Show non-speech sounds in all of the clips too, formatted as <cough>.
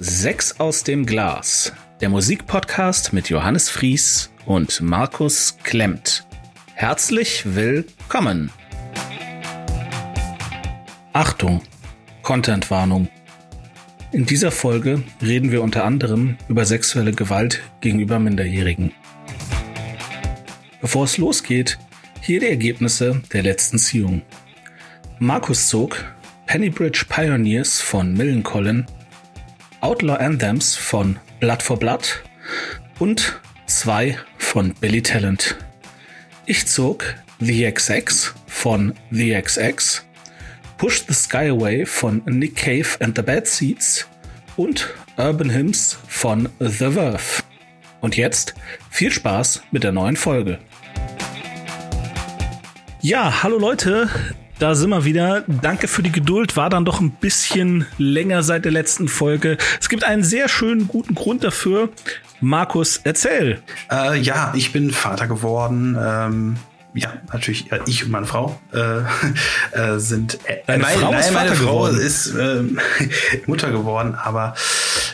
Sechs aus dem Glas, der Musikpodcast mit Johannes Fries und Markus Klemmt. Herzlich willkommen. Achtung, Contentwarnung. In dieser Folge reden wir unter anderem über sexuelle Gewalt gegenüber Minderjährigen. Bevor es losgeht, hier die Ergebnisse der letzten Ziehung. Markus zog Pennybridge Pioneers von Millencolin, Outlaw Anthems von Blood for Blood und zwei von Billy Talent. Ich zog The XX von The XX, Push the Sky Away von Nick Cave and the Bad Seeds und Urban Hymns von The Verve. Und jetzt viel Spaß mit der neuen Folge. Ja, hallo Leute, da sind wir wieder. Danke für die Geduld. War dann doch ein bisschen länger seit der letzten Folge. Es gibt einen sehr schönen, guten Grund dafür. Markus, erzähl. Äh, ja, ich bin Vater geworden. Ähm, ja, natürlich, äh, ich und meine Frau äh, <laughs> äh, sind. Äh, Deine meine, Frau nein, ist meine Vater Frau geworden. ist ähm, <laughs> Mutter geworden, aber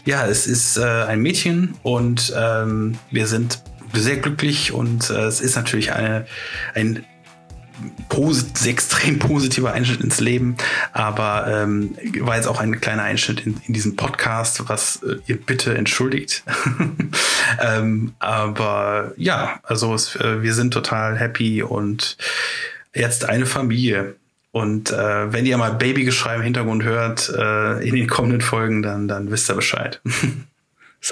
ja, es ist äh, ein Mädchen und ähm, wir sind sehr glücklich und es ist natürlich eine, ein posit extrem positiver Einschnitt ins Leben, aber ähm, war jetzt auch ein kleiner Einschnitt in, in diesem Podcast, was äh, ihr bitte entschuldigt. <laughs> ähm, aber ja, also es, äh, wir sind total happy und jetzt eine Familie. Und äh, wenn ihr mal Babygeschrei im Hintergrund hört äh, in den kommenden Folgen, dann, dann wisst ihr Bescheid. <laughs>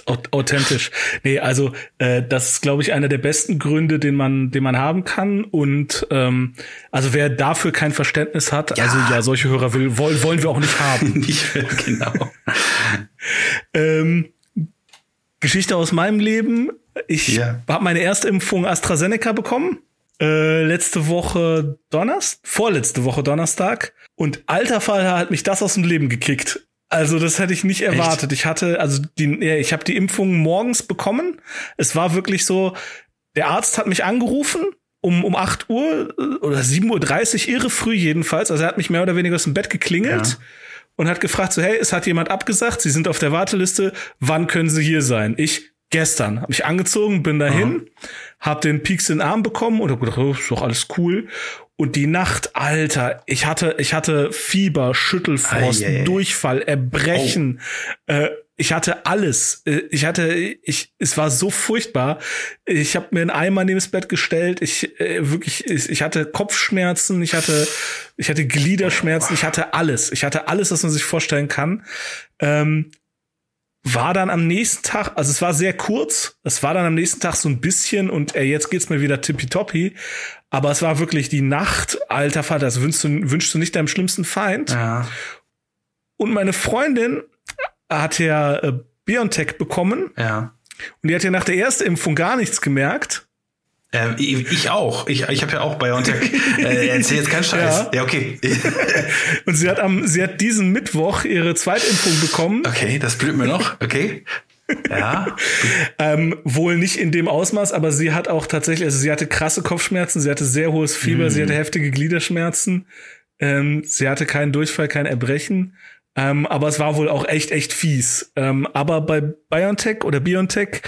Authentisch. Nee, also äh, das ist, glaube ich, einer der besten Gründe, den man, den man haben kann. Und ähm, also wer dafür kein Verständnis hat, Ja. also ja, solche Hörer will, wollen, wollen wir auch nicht haben. <laughs> Nicht genau. <laughs> ähm, Geschichte aus meinem Leben. Ich Ja. habe meine erste Impfung AstraZeneca bekommen. Äh, letzte Woche Donnerstag, vorletzte Woche Donnerstag. Und alter Fall hat mich das aus dem Leben gekickt. Also das hätte ich nicht erwartet. Ich hatte, also die, ich habe die Impfung morgens bekommen. Es war wirklich so, der Arzt hat mich angerufen um, um 8 Uhr äh, oder 7.30 Uhr, irre früh jedenfalls. Also er hat mich mehr oder weniger aus dem Bett geklingelt Ja. und hat gefragt, so, hey, es hat jemand abgesagt, Sie sind auf der Warteliste, wann können Sie hier sein? Ich, gestern, habe mich angezogen, bin dahin, hab den Pieks in den Arm bekommen und hab gedacht, oh, ist doch alles cool. Und die Nacht, Alter, ich hatte, ich hatte Fieber, Schüttelfrost, ei. Durchfall, Erbrechen. Äh, ich hatte alles. Äh, Ich hatte, ich, es war so furchtbar. Ich habe mir einen Eimer neben das Bett gestellt. Ich äh, wirklich, ich, ich hatte Kopfschmerzen. Ich hatte, ich hatte Gliederschmerzen. Ich hatte alles. Ich hatte alles, was man sich vorstellen kann. Ähm, war dann am nächsten Tag, also es war sehr kurz, es war dann am nächsten Tag so ein bisschen und äh, jetzt geht's mir wieder tippitoppi, aber es war wirklich die Nacht, alter Vater, das wünschst du, wünschst du nicht deinem schlimmsten Feind. Ja. Und meine Freundin hat ja äh, Biontech bekommen Ja. und die hat ja nach der ersten Impfung gar nichts gemerkt. Ähm, ich, auch. Ich, ich habe ja auch BioNTech. <laughs> äh, erzähl jetzt keinen Scheiß. Ja. Ja, okay. <laughs> Und sie hat am, sie hat diesen Mittwoch ihre Zweitimpfung bekommen. okay, das blüht mir noch. Okay. <laughs> Ja. Ähm, wohl nicht in dem Ausmaß, aber sie hat auch tatsächlich, also sie hatte krasse Kopfschmerzen, sie hatte sehr hohes Fieber, sie hatte heftige Gliederschmerzen, ähm, sie hatte keinen Durchfall, kein Erbrechen. Ähm, aber es war wohl auch echt, echt fies. Ähm, aber bei BioNTech oder BioNTech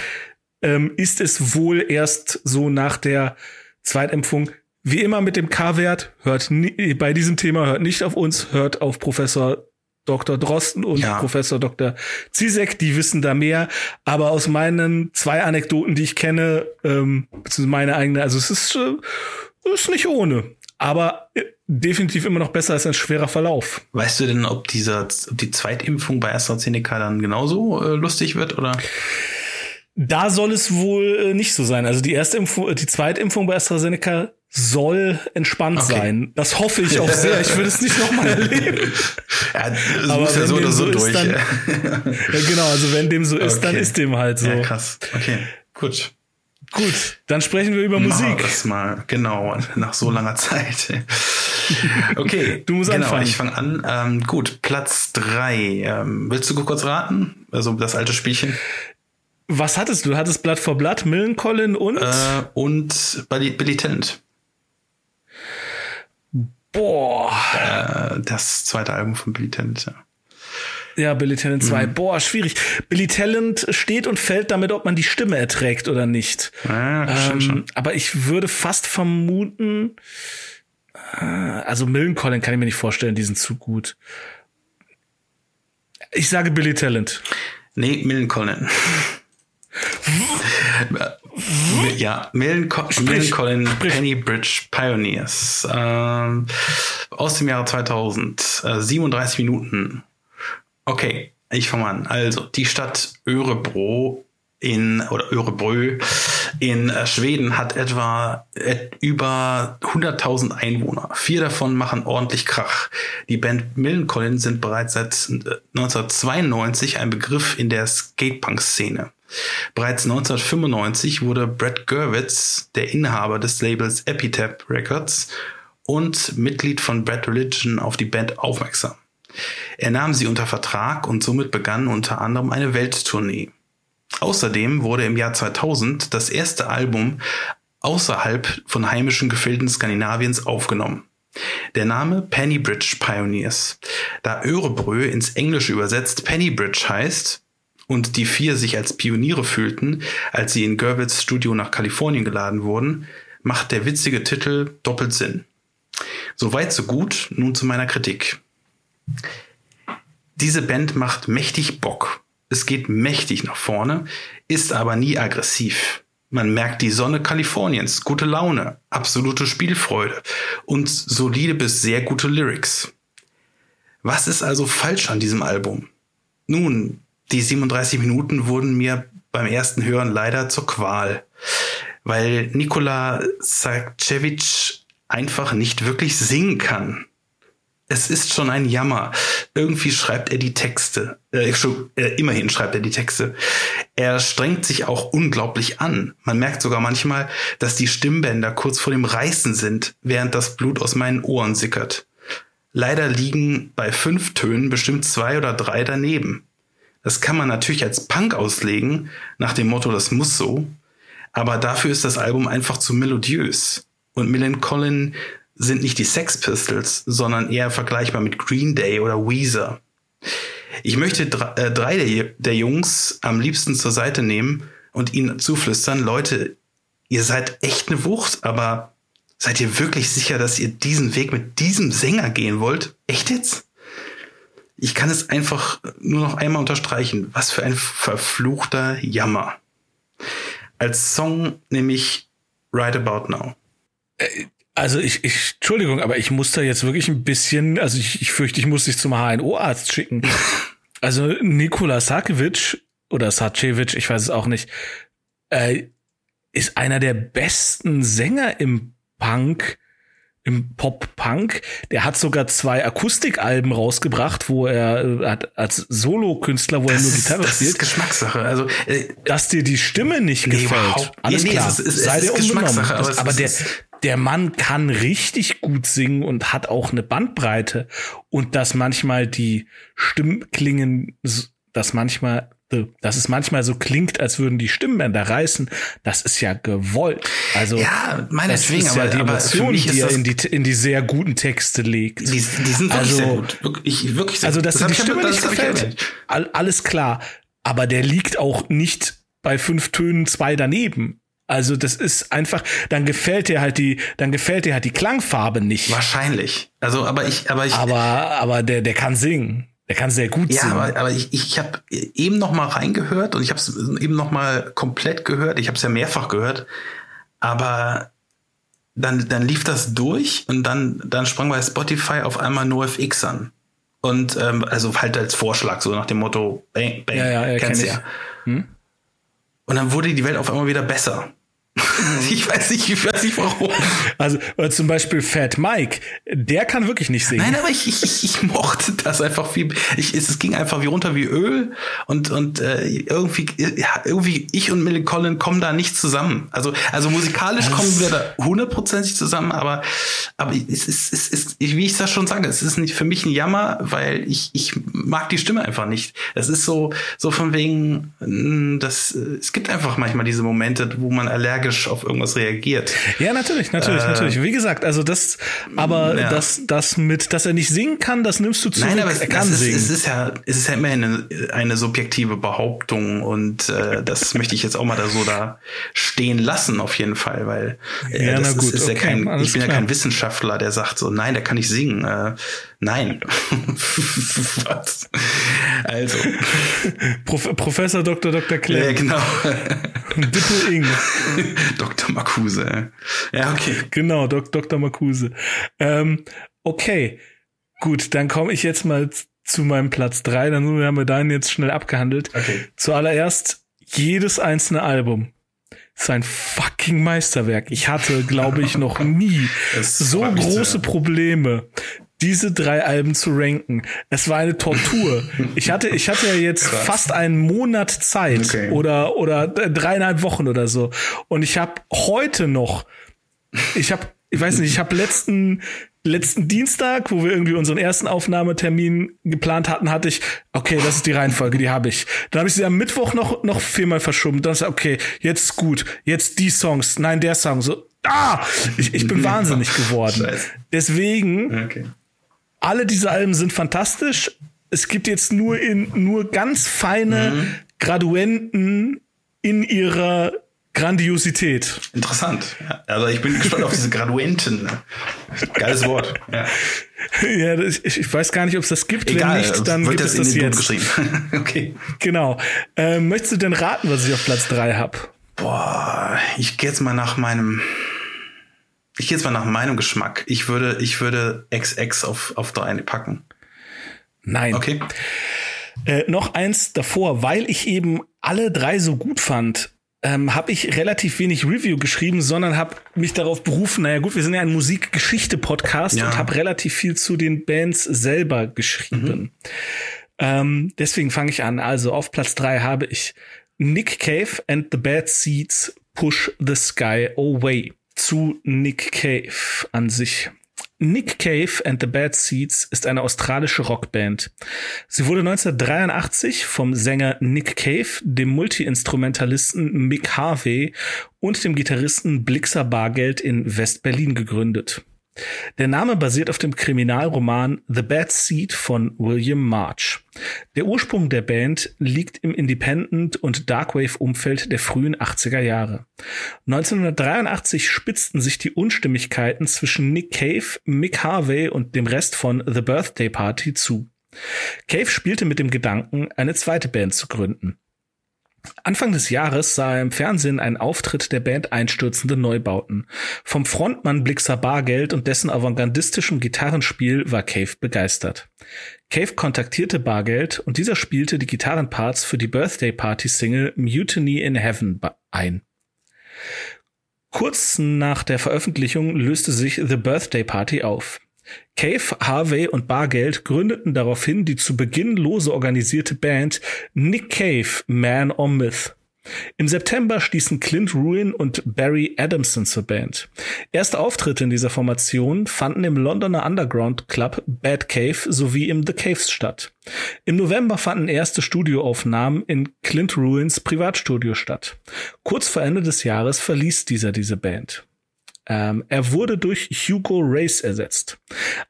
ähm, ist es wohl erst so nach der Zweitimpfung. Wie immer mit dem K-Wert, hört nie, bei diesem Thema hört nicht auf uns, hört auf Professor Dr. Drosten und Ja. Professor Dr. Zizek, die wissen da mehr. Aber aus meinen zwei Anekdoten, die ich kenne, ähm, beziehungsweise meine eigene, also es ist, äh, ist nicht ohne. Aber äh, definitiv immer noch besser als ein schwerer Verlauf. Weißt du denn, ob dieser, ob die Zweitimpfung bei AstraZeneca dann genauso äh, lustig wird oder? Da soll es wohl äh, nicht so sein. Also die erste Impfung, äh, die Zweitimpfung bei AstraZeneca soll entspannt Okay. sein. Das hoffe ich auch sehr. Ich will es nicht nochmal erleben. <laughs> Ja, das Aber muss ja wenn so oder so, so ist, durch. dann- <laughs> Ja, genau, also wenn dem so ist, dann Okay. ist dem halt so. Ja, krass. Okay, gut. Gut, dann sprechen wir über Musik. Das mal, genau, nach so langer <laughs> Zeit. Okay, Du musst genau, anfangen. ich fange an. Ähm, gut, Platz drei. Ähm, willst du kurz raten? Also das alte Spielchen. Was hattest du? Du hattest Blatt vor Blatt, Millencolin und Äh, und Billy, Billy Talent. boah, Äh, das zweite Album von Billy Talent, ja. Ja, Billy Talent 2. Mhm. Boah, schwierig. Billy Talent steht und fällt damit, ob man die Stimme erträgt oder nicht. Ja, ähm, schon. Aber ich würde fast vermuten, äh, also Millencolin kann ich mir nicht vorstellen, die sind zu gut. Ich sage Billy Talent. Nee, Millencolin. Ja, Millencolin Penny Bridge Pioneers ähm, aus dem Jahre 2000, äh, 37 Minuten. Okay, ich fange mal an. Also, die Stadt Örebro in oder Örebrö in äh, Schweden hat etwa et, über 100.000 Einwohner. Vier davon machen ordentlich Krach. Die Band Millencolin sind bereits seit 1992 äh, ein Begriff in der Skatepunk-Szene. Bereits 1995 wurde Brett Gerwitz, der Inhaber des Labels Epitaph Records und Mitglied von Brad Religion, auf die Band aufmerksam. Er nahm sie unter Vertrag und somit begann unter anderem eine Welttournee. Außerdem wurde im Jahr 2000 das erste Album außerhalb von heimischen Gefilden Skandinaviens aufgenommen. Der Name Pennybridge Pioneers, da Örebrö ins Englische übersetzt Pennybridge heißt und die vier sich als Pioniere fühlten, als sie in Gervitz Studio nach Kalifornien geladen wurden, macht der witzige Titel doppelt Sinn. Soweit so gut, nun zu meiner Kritik. Diese Band macht mächtig Bock. Es geht mächtig nach vorne, ist aber nie aggressiv. Man merkt die Sonne Kaliforniens, gute Laune, absolute Spielfreude und solide bis sehr gute Lyrics. Was ist also falsch an diesem Album? Nun, die 37 Minuten wurden mir beim ersten Hören leider zur Qual, weil Nikola Sakcevic einfach nicht wirklich singen kann es ist schon ein Jammer. Irgendwie schreibt er die Texte. Äh, äh, immerhin schreibt er die Texte. Er strengt sich auch unglaublich an. Man merkt sogar manchmal, dass die Stimmbänder kurz vor dem Reißen sind, während das Blut aus meinen Ohren sickert. Leider liegen bei fünf Tönen bestimmt zwei oder drei daneben. Das kann man natürlich als Punk auslegen, nach dem Motto, das muss so. Aber dafür ist das Album einfach zu melodiös. Und Millen Collin sind nicht die Sex Pistols, sondern eher vergleichbar mit Green Day oder Weezer. Ich möchte äh, drei der, der Jungs am liebsten zur Seite nehmen und ihnen zuflüstern, Leute, ihr seid echt eine Wucht, aber seid ihr wirklich sicher, dass ihr diesen Weg mit diesem Sänger gehen wollt? Echt jetzt? Ich kann es einfach nur noch einmal unterstreichen. Was für ein verfluchter Jammer. Als Song nehme ich Right About Now. Äh, also ich, ich, Entschuldigung, aber ich muss da jetzt wirklich ein bisschen, also ich, ich fürchte, ich muss dich zum HNO-Arzt schicken. <laughs> Also Nikola Sakiewicz oder Sacevic, ich weiß es auch nicht, äh, ist einer der besten Sänger im Punk, im Pop-Punk. Der hat sogar zwei Akustikalben rausgebracht, wo er äh, hat als Solo-Künstler, wo das er nur Gitarre ist, das spielt. Ist Geschmackssache. Also, äh, dass dir die Stimme nicht nee, gefällt. Alles nee, klar. Es ist, es Sei dir unbenommen. Aber, aber der, der Mann kann richtig gut singen und hat auch eine Bandbreite und dass manchmal die Stimmklingen, dass manchmal dass es manchmal so klingt, als würden die Stimmbänder reißen, das ist ja gewollt. Also ja, meinetwegen, das ist ja die Emotion, die er in die, in die sehr guten Texte legt. Die, die sind also, sehr gut. Wirklich, wirklich sehr also, dass das die Stimme nicht gefällt, alles klar. Aber der liegt auch nicht bei fünf Tönen zwei daneben. Also das ist einfach, dann gefällt dir halt die, dann gefällt dir halt die Klangfarbe nicht. Wahrscheinlich. Also, aber ich, aber ich. Aber, aber der, der kann singen. Der kann sehr gut ja, singen. Ja, aber, aber ich, ich habe eben noch mal reingehört und ich habe es eben noch mal komplett gehört. Ich habe es ja mehrfach gehört, aber dann, dann lief das durch und dann, dann sprang bei Spotify auf einmal NoFX an. Und ähm, also halt als Vorschlag, so nach dem Motto, bang, bang, ja, ja, ja, kennst kenn ja. Hm? Und dann wurde die Welt auf einmal wieder besser. <laughs> ich weiß nicht, ich weiß nicht warum. Also zum Beispiel Fat Mike, der kann wirklich nicht singen. Nein, aber ich, ich, ich mochte das einfach viel. Ich, es ging einfach wie runter wie Öl und und äh, irgendwie ja, irgendwie ich und Millie Collin kommen da nicht zusammen. Also also musikalisch das kommen wir da hundertprozentig zusammen, aber aber es ist es ist wie ich das schon sage, es ist nicht für mich ein Jammer, weil ich ich mag die Stimme einfach nicht. Es ist so so von wegen, hm, das es gibt einfach manchmal diese Momente, wo man allergisch euphorisch auf irgendwas reagiert. Ja, natürlich, natürlich, äh, natürlich. Wie gesagt, also das, aber ja. das, das mit, dass er nicht singen kann, das nimmst du zurück. Nein, aber es, er kann ist, singen. Es ist ja, es ist ja immer eine, eine subjektive Behauptung und äh, das <laughs> möchte ich jetzt auch mal da so da stehen lassen auf jeden Fall, weil äh, ja, das ist, ist okay, ja kein, ich bin klar. ja kein Wissenschaftler, der sagt so, nein, der kann nicht singen. Äh, nein. <laughs> Was? Also. <laughs> Prof Professor Dr. Dr. Clem. Ja, genau. <laughs> Dippel Ing. Dr. Marcuse. Ja, okay. Genau, Dok Dr. Marcuse. Ähm, okay, gut, dann komme ich jetzt mal zu meinem Platz drei. Dann haben wir deinen jetzt schnell abgehandelt. Okay. Zuallererst jedes einzelne Album ist ein fucking Meisterwerk. Ich hatte, glaube ich, noch nie so große Probleme diese drei Alben zu ranken. Es war eine Tortur. <laughs> Ich hatte, ich hatte ja jetzt Krass. fast einen Monat Zeit okay. oder oder dreieinhalb Wochen oder so. Und ich habe heute noch, ich habe, ich weiß nicht, ich habe letzten letzten Dienstag, wo wir irgendwie unseren ersten Aufnahmetermin geplant hatten, hatte ich, okay, das ist die Reihenfolge, die habe ich. Dann habe ich sie am Mittwoch noch noch viermal verschoben. Dann ist okay, jetzt ist gut, jetzt die Songs, nein, der Song, so, ah, ich, ich bin wahnsinnig geworden. Deswegen okay alle diese Alben sind fantastisch. Es gibt jetzt nur in nur ganz feine mhm. Graduenten in ihrer Grandiosität. Interessant. Ja. Also ich bin gespannt auf diese Graduenten. Geiles Wort. Ja, ja ich, ich, weiß gar nicht, ob es das gibt. Egal, Wenn nicht, dann gibt es das jetzt. Geschrieben. <laughs> okay. Genau. Ähm, möchtest du denn raten, was ich auf Platz drei habe? Boah, ich gehe jetzt mal nach meinem ich gehe jetzt mal nach meinem Geschmack. Ich würde, ich würde XX auf, auf drei packen. Nein. Okay. Äh, noch eins davor, weil ich eben alle drei so gut fand, ähm, habe ich relativ wenig Review geschrieben, sondern habe mich darauf berufen, naja gut, wir sind ja ein Musikgeschichte-Podcast ja. und habe relativ viel zu den Bands selber geschrieben. Mhm. Ähm, deswegen fange ich an. Also auf Platz drei habe ich Nick Cave and the Bad Seeds Push the Sky Away zu Nick Cave an sich. Nick Cave and the Bad Seeds ist eine australische Rockband. Sie wurde 1983 vom Sänger Nick Cave, dem Multiinstrumentalisten Mick Harvey und dem Gitarristen Blixer Bargeld in West-Berlin gegründet. Der Name basiert auf dem Kriminalroman The Bad Seed von William March. Der Ursprung der Band liegt im Independent- und Darkwave-Umfeld der frühen 80er Jahre. 1983 spitzten sich die Unstimmigkeiten zwischen Nick Cave, Mick Harvey und dem Rest von The Birthday Party zu. Cave spielte mit dem Gedanken, eine zweite Band zu gründen. Anfang des Jahres sah er im Fernsehen einen Auftritt der Band Einstürzende Neubauten. Vom Frontmann Blixer Bargeld und dessen avantgardistischem Gitarrenspiel war Cave begeistert. Cave kontaktierte Bargeld und dieser spielte die Gitarrenparts für die Birthday Party Single Mutiny in Heaven ein. Kurz nach der Veröffentlichung löste sich The Birthday Party auf. Cave, Harvey und Bargeld gründeten daraufhin die zu Beginn lose organisierte Band Nick Cave, Man or Myth. Im September stießen Clint Ruin und Barry Adamson zur Band. Erste Auftritte in dieser Formation fanden im Londoner Underground Club Bad Cave sowie im The Caves statt. Im November fanden erste Studioaufnahmen in Clint Ruins Privatstudio statt. Kurz vor Ende des Jahres verließ dieser diese Band. Ähm, er wurde durch Hugo Race ersetzt.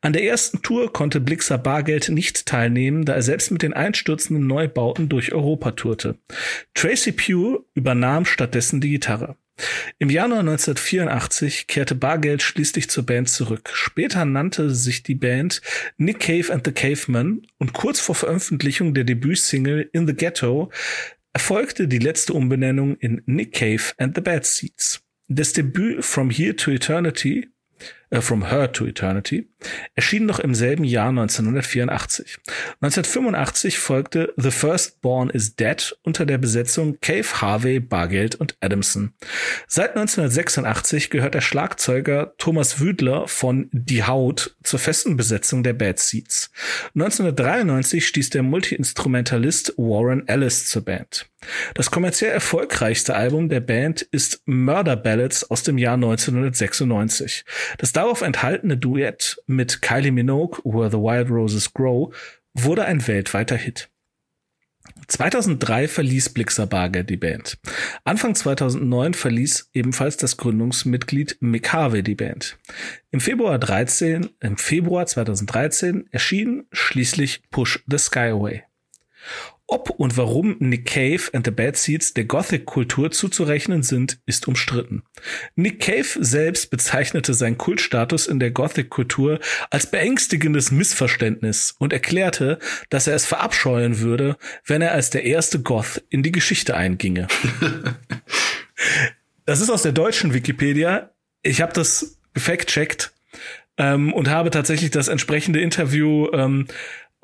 An der ersten Tour konnte Blixer Bargeld nicht teilnehmen, da er selbst mit den einstürzenden Neubauten durch Europa tourte. Tracy Pugh übernahm stattdessen die Gitarre. Im Januar 1984 kehrte Bargeld schließlich zur Band zurück. Später nannte sich die Band Nick Cave and the Caveman und kurz vor Veröffentlichung der Debütsingle In the Ghetto erfolgte die letzte Umbenennung in Nick Cave and the Bad Seeds. Das Debüt From Here to Eternity From Her to Eternity, erschien noch im selben Jahr 1984. 1985 folgte The Firstborn is Dead unter der Besetzung Cave, Harvey, Bargeld und Adamson. Seit 1986 gehört der Schlagzeuger Thomas Wüdler von Die Haut zur festen Besetzung der Bad Seeds. 1993 stieß der Multiinstrumentalist Warren Ellis zur Band. Das kommerziell erfolgreichste Album der Band ist Murder Ballads aus dem Jahr 1996. Das darauf enthaltene Duett mit Kylie Minogue, Where the Wild Roses Grow, wurde ein weltweiter Hit. 2003 verließ Blixer Barger die Band. Anfang 2009 verließ ebenfalls das Gründungsmitglied Mick Harvey die Band. Im Februar 13, im Februar 2013 erschien schließlich Push the Skyway. Ob und warum Nick Cave and the Bad Seeds der Gothic-Kultur zuzurechnen sind, ist umstritten. Nick Cave selbst bezeichnete seinen Kultstatus in der Gothic-Kultur als beängstigendes Missverständnis und erklärte, dass er es verabscheuen würde, wenn er als der erste Goth in die Geschichte einginge. <laughs> das ist aus der deutschen Wikipedia. Ich habe das gefact-checkt ähm, und habe tatsächlich das entsprechende Interview ähm,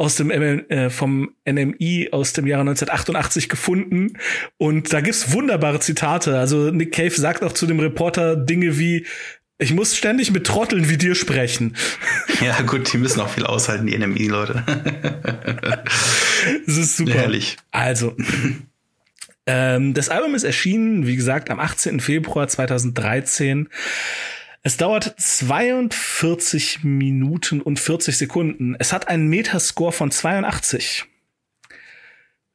aus dem äh, vom NMI aus dem Jahre 1988 gefunden und da gibt's wunderbare Zitate. Also Nick Cave sagt auch zu dem Reporter Dinge wie ich muss ständig mit Trotteln wie dir sprechen. <laughs> Ja, gut, die müssen auch viel aushalten, die NMI-Leute. <laughs> das ist super. Herrlich. Also, ähm, das Album ist erschienen, wie gesagt, am 18. Februar 2013. Es dauert 42 Minuten und 40 Sekunden. Es hat einen Metascore von 82.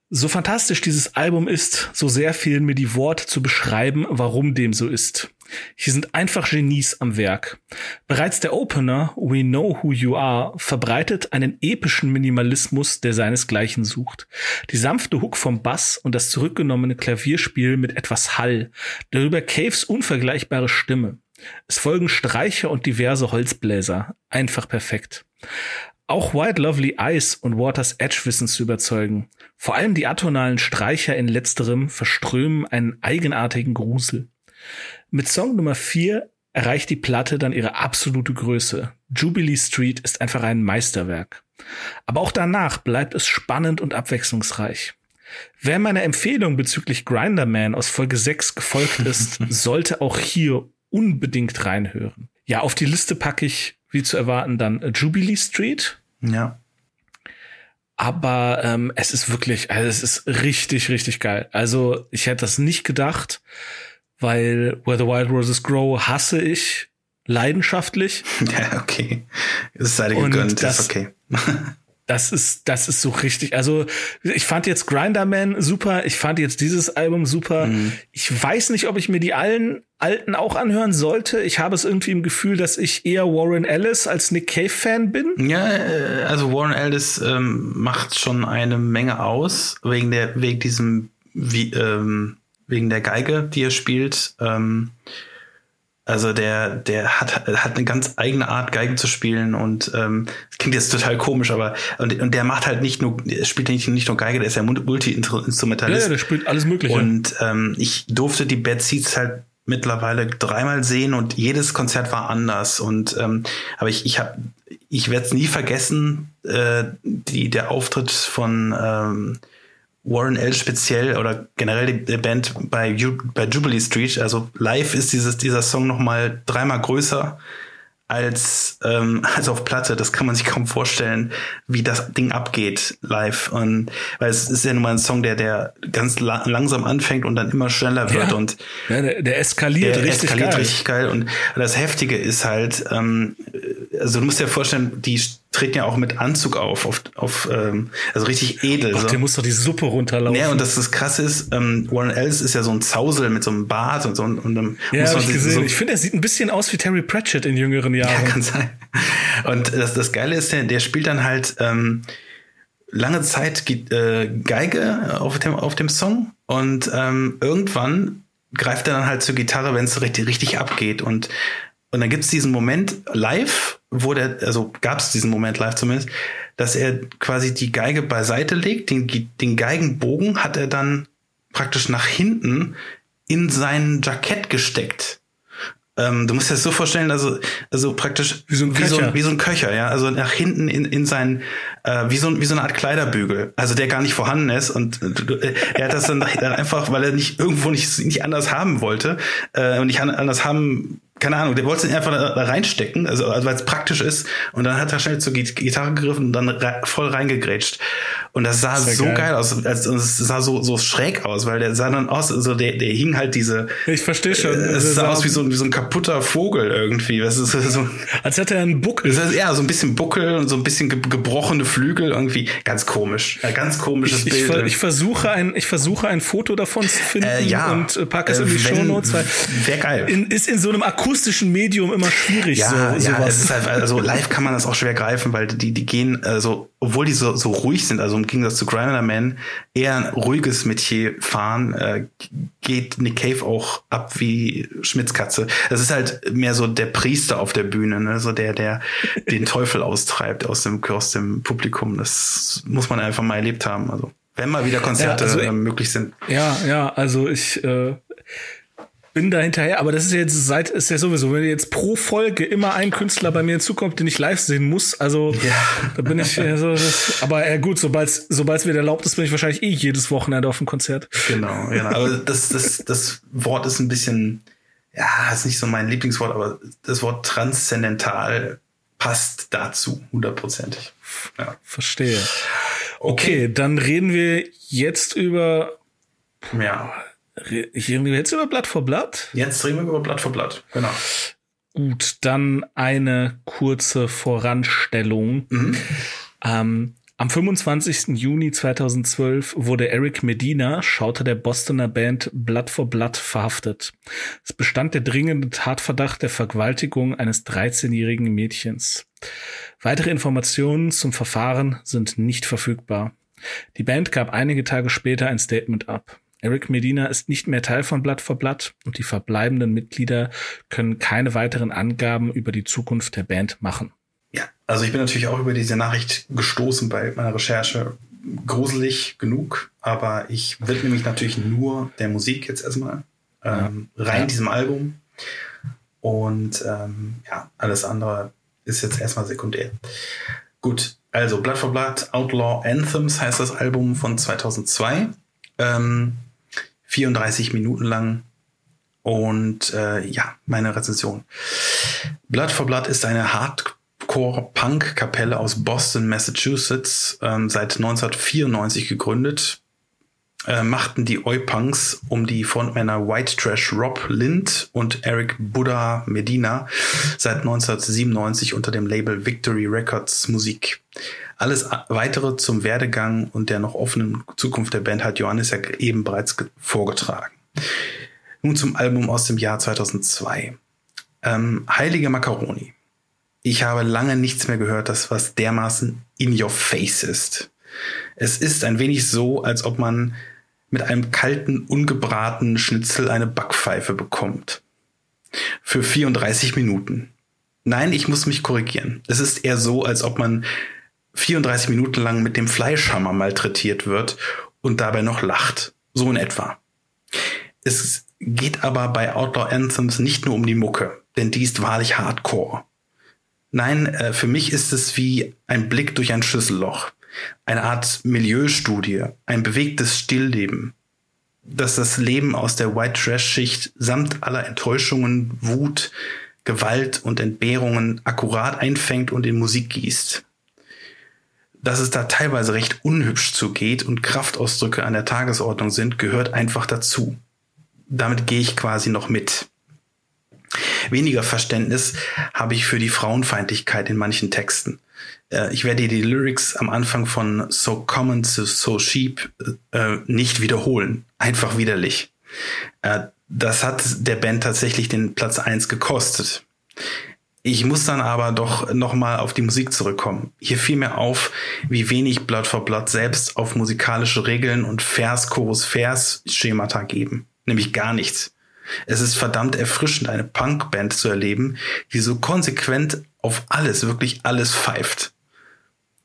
So fantastisch dieses Album ist, so sehr fehlen mir die Worte zu beschreiben, warum dem so ist. Hier sind einfach Genies am Werk. Bereits der Opener We Know Who You Are verbreitet einen epischen Minimalismus, der seinesgleichen sucht. Die sanfte Hook vom Bass und das zurückgenommene Klavierspiel mit etwas Hall, darüber Caves unvergleichbare Stimme. Es folgen Streicher und diverse Holzbläser. Einfach perfekt. Auch White Lovely Eyes und Waters Edge wissen zu überzeugen. Vor allem die atonalen Streicher in letzterem verströmen einen eigenartigen Grusel. Mit Song Nummer 4 erreicht die Platte dann ihre absolute Größe. Jubilee Street ist einfach ein Meisterwerk. Aber auch danach bleibt es spannend und abwechslungsreich. Wer meiner Empfehlung bezüglich Grinderman aus Folge 6 gefolgt ist, <laughs> sollte auch hier unbedingt reinhören. Ja, auf die Liste packe ich, wie zu erwarten, dann Jubilee Street. Ja. Aber ähm, es ist wirklich, also es ist richtig, richtig geil. Also ich hätte das nicht gedacht, weil Where the Wild Roses Grow hasse ich leidenschaftlich. <laughs> Ja, okay. Es sei dir gegönnt, das, ist okay. <laughs> Das ist, das ist so richtig. Also, ich fand jetzt Grinderman super. Ich fand jetzt dieses Album super. Mhm. Ich weiß nicht, ob ich mir die allen alten auch anhören sollte. Ich habe es irgendwie im Gefühl, dass ich eher Warren Ellis als Nick Cave Fan bin. Ja, äh, also Warren Ellis ähm, macht schon eine Menge aus wegen der, wegen diesem, wie, ähm, wegen der Geige, die er spielt. Ähm, also der, der hat, hat eine ganz eigene Art, Geigen zu spielen und ähm, klingt jetzt total komisch, aber und, und der macht halt nicht nur, spielt nicht, nicht nur Geige, der ist ja Multi-Instrumentalist. Ja, der spielt alles Mögliche. Und ähm, ich durfte die Bad Seeds halt mittlerweile dreimal sehen und jedes Konzert war anders. Und ähm, aber ich, ich habe, ich werde es nie vergessen, äh, die, der Auftritt von ähm, Warren L. speziell oder generell die, Band bei, bei Jubilee Street. Also live ist dieses, dieser Song noch mal dreimal größer als, ähm, <laughs> als auf Platte. Das kann man sich kaum vorstellen, wie das Ding abgeht live. Und weil es ist ja nun mal ein Song, der, der ganz la langsam anfängt und dann immer schneller wird. Ja. Und ja, der, der eskaliert der richtig eskaliert geil. richtig geil. Und das Heftige ist halt, ähm, also du musst dir vorstellen, die treten ja auch mit Anzug auf, auf, auf ähm, also richtig edel. Ach, so. der muss doch die Suppe runterlaufen. Ja, und das, das krasse ist, ähm, Warren Ellis ist ja so ein Zausel mit so einem Bart und so. Und, und dann ja, muss man ich gesehen. so ich finde, er sieht ein bisschen aus wie Terry Pratchett in jüngeren ja, Jahren. kann sein. Und das, das Geile ist, der, der spielt dann halt ähm, lange Zeit äh, Geige auf dem, auf dem Song und ähm, irgendwann greift er dann halt zur Gitarre, wenn es richtig, richtig abgeht. Und, und dann gibt's diesen Moment live, wo der, also gab's diesen Moment live zumindest, dass er quasi die Geige beiseite legt, den, den Geigenbogen hat er dann praktisch nach hinten in sein Jackett gesteckt. Ähm, du musst dir das so vorstellen, also, also praktisch Wie so ein wie so, Köcher. wie so ein Köcher, ja, also nach hinten in, in sein, äh, wie, so, ein- wie so eine Art Kleiderbügel, also der gar nicht vorhanden ist und äh, er hat das dann <laughs> einfach, weil er nicht irgendwo nicht, nicht anders haben wollte äh, und nicht an- anders haben, keine Ahnung, der wollte es einfach da, reinstecken, also, also weil es praktisch ist und dann hat er schnell zur Git- Gitarre gegriffen und dann re voll reingegrätscht Und das sah so geil. geil, aus. Also, es sah so, so schräg aus, weil der sah dann aus, also der, der hing halt diese. Ich verstehe schon. Äh, es sah aus wie so, wie so ein kaputter Vogel irgendwie. Das ist so, <laughs> Als hätte er einen Buckel. Das ist, ja, so ein bisschen Buckel und so ein bisschen gebrochene Flügel irgendwie. Ganz komisch. Ein ganz komisches ich, Bild. Ich, ich, versuche ein, ich versuche ein Foto davon zu finden äh, ja. und äh, packe es äh, in die Show Notes. Wäre geil. In, ist in so einem akustischen Medium immer schwierig. Ja, so, ja, sowas. es ist halt, also live kann man das auch schwer greifen, weil die, die gehen, also, obwohl die so, so ruhig sind, also im Gegensatz zu Grinder Man, eher ein ruhiges Metier fahren, äh, geht Nick Cave auch ab wie Schmitzkatze. Das ist halt mehr so der Priester auf der Bühne, ne? so der, der den Teufel austreibt aus dem, aus dem Publikum. Das muss man einfach mal erlebt haben. Also, wenn mal wieder Konzerte ja, also, äh, möglich sind. Ja, ja, also ich, äh, bin da hinterher, aber das ist jetzt seit, ist ja sowieso, wenn jetzt pro Folge immer ein Künstler bei mir hinzukommt, den ich live sehen muss, also ja. da bin ich ja so, das, aber ja gut, sobald es mir erlaubt ist, bin ich wahrscheinlich eh jedes Wochenende auf dem Konzert. Genau, genau. Aber das, das, das Wort ist ein bisschen, ja, ist nicht so mein Lieblingswort, aber das Wort transzendental passt dazu, hundertprozentig. Ja. Verstehe. Okay. okay, dann reden wir jetzt über ja Reden wir jetzt über Blatt vor Blatt? Jetzt reden wir über Blatt vor Blatt, genau. Gut, dann eine kurze Voranstellung. Mhm. Ähm, am 25. Juni 2012 wurde Eric Medina, Schauter der Bostoner Band Blood for Blood, verhaftet. Es bestand der dringende Tatverdacht der Vergewaltigung eines 13-jährigen Mädchens. Weitere Informationen zum Verfahren sind nicht verfügbar. Die Band gab einige Tage später ein Statement ab. Eric Medina ist nicht mehr Teil von Blatt for Blatt und die verbleibenden Mitglieder können keine weiteren Angaben über die Zukunft der Band machen. Ja, also ich bin natürlich auch über diese Nachricht gestoßen bei meiner Recherche. Gruselig genug, aber ich widme mich natürlich nur der Musik jetzt erstmal, ähm, rein ja. diesem Album. Und ähm, ja, alles andere ist jetzt erstmal sekundär. Gut, also Blood for Blood, Outlaw Anthems heißt das Album von 2002. Ähm, 34 Minuten lang. Und äh, ja, meine Rezension. Blood for Blood ist eine Hardcore-Punk-Kapelle aus Boston, Massachusetts, ähm, seit 1994 gegründet. Äh, machten die Oi-Punks um die Frontmänner White Trash Rob Lind und Eric Buddha Medina seit 1997 unter dem Label Victory Records Musik. Alles weitere zum Werdegang und der noch offenen Zukunft der Band hat Johannes ja eben bereits vorgetragen. Nun zum Album aus dem Jahr 2002. Ähm, Heilige Macaroni. Ich habe lange nichts mehr gehört, das was dermaßen in your face ist. Es ist ein wenig so, als ob man mit einem kalten, ungebratenen Schnitzel eine Backpfeife bekommt. Für 34 Minuten. Nein, ich muss mich korrigieren. Es ist eher so, als ob man 34 Minuten lang mit dem Fleischhammer malträtiert wird und dabei noch lacht. So in etwa. Es geht aber bei Outlaw Anthems nicht nur um die Mucke, denn die ist wahrlich hardcore. Nein, äh, für mich ist es wie ein Blick durch ein Schüsselloch. Eine Art Milieustudie, ein bewegtes Stillleben, das das Leben aus der White Trash Schicht samt aller Enttäuschungen, Wut, Gewalt und Entbehrungen akkurat einfängt und in Musik gießt dass es da teilweise recht unhübsch zugeht und Kraftausdrücke an der Tagesordnung sind, gehört einfach dazu. Damit gehe ich quasi noch mit. Weniger Verständnis habe ich für die Frauenfeindlichkeit in manchen Texten. Äh, ich werde die Lyrics am Anfang von So Common to So Cheap äh, nicht wiederholen. Einfach widerlich. Äh, das hat der Band tatsächlich den Platz eins gekostet. Ich muss dann aber doch nochmal auf die Musik zurückkommen. Hier fiel mir auf, wie wenig Blood for Blood selbst auf musikalische Regeln und Vers, Chorus, Vers Schemata geben. Nämlich gar nichts. Es ist verdammt erfrischend, eine Punkband zu erleben, die so konsequent auf alles, wirklich alles pfeift.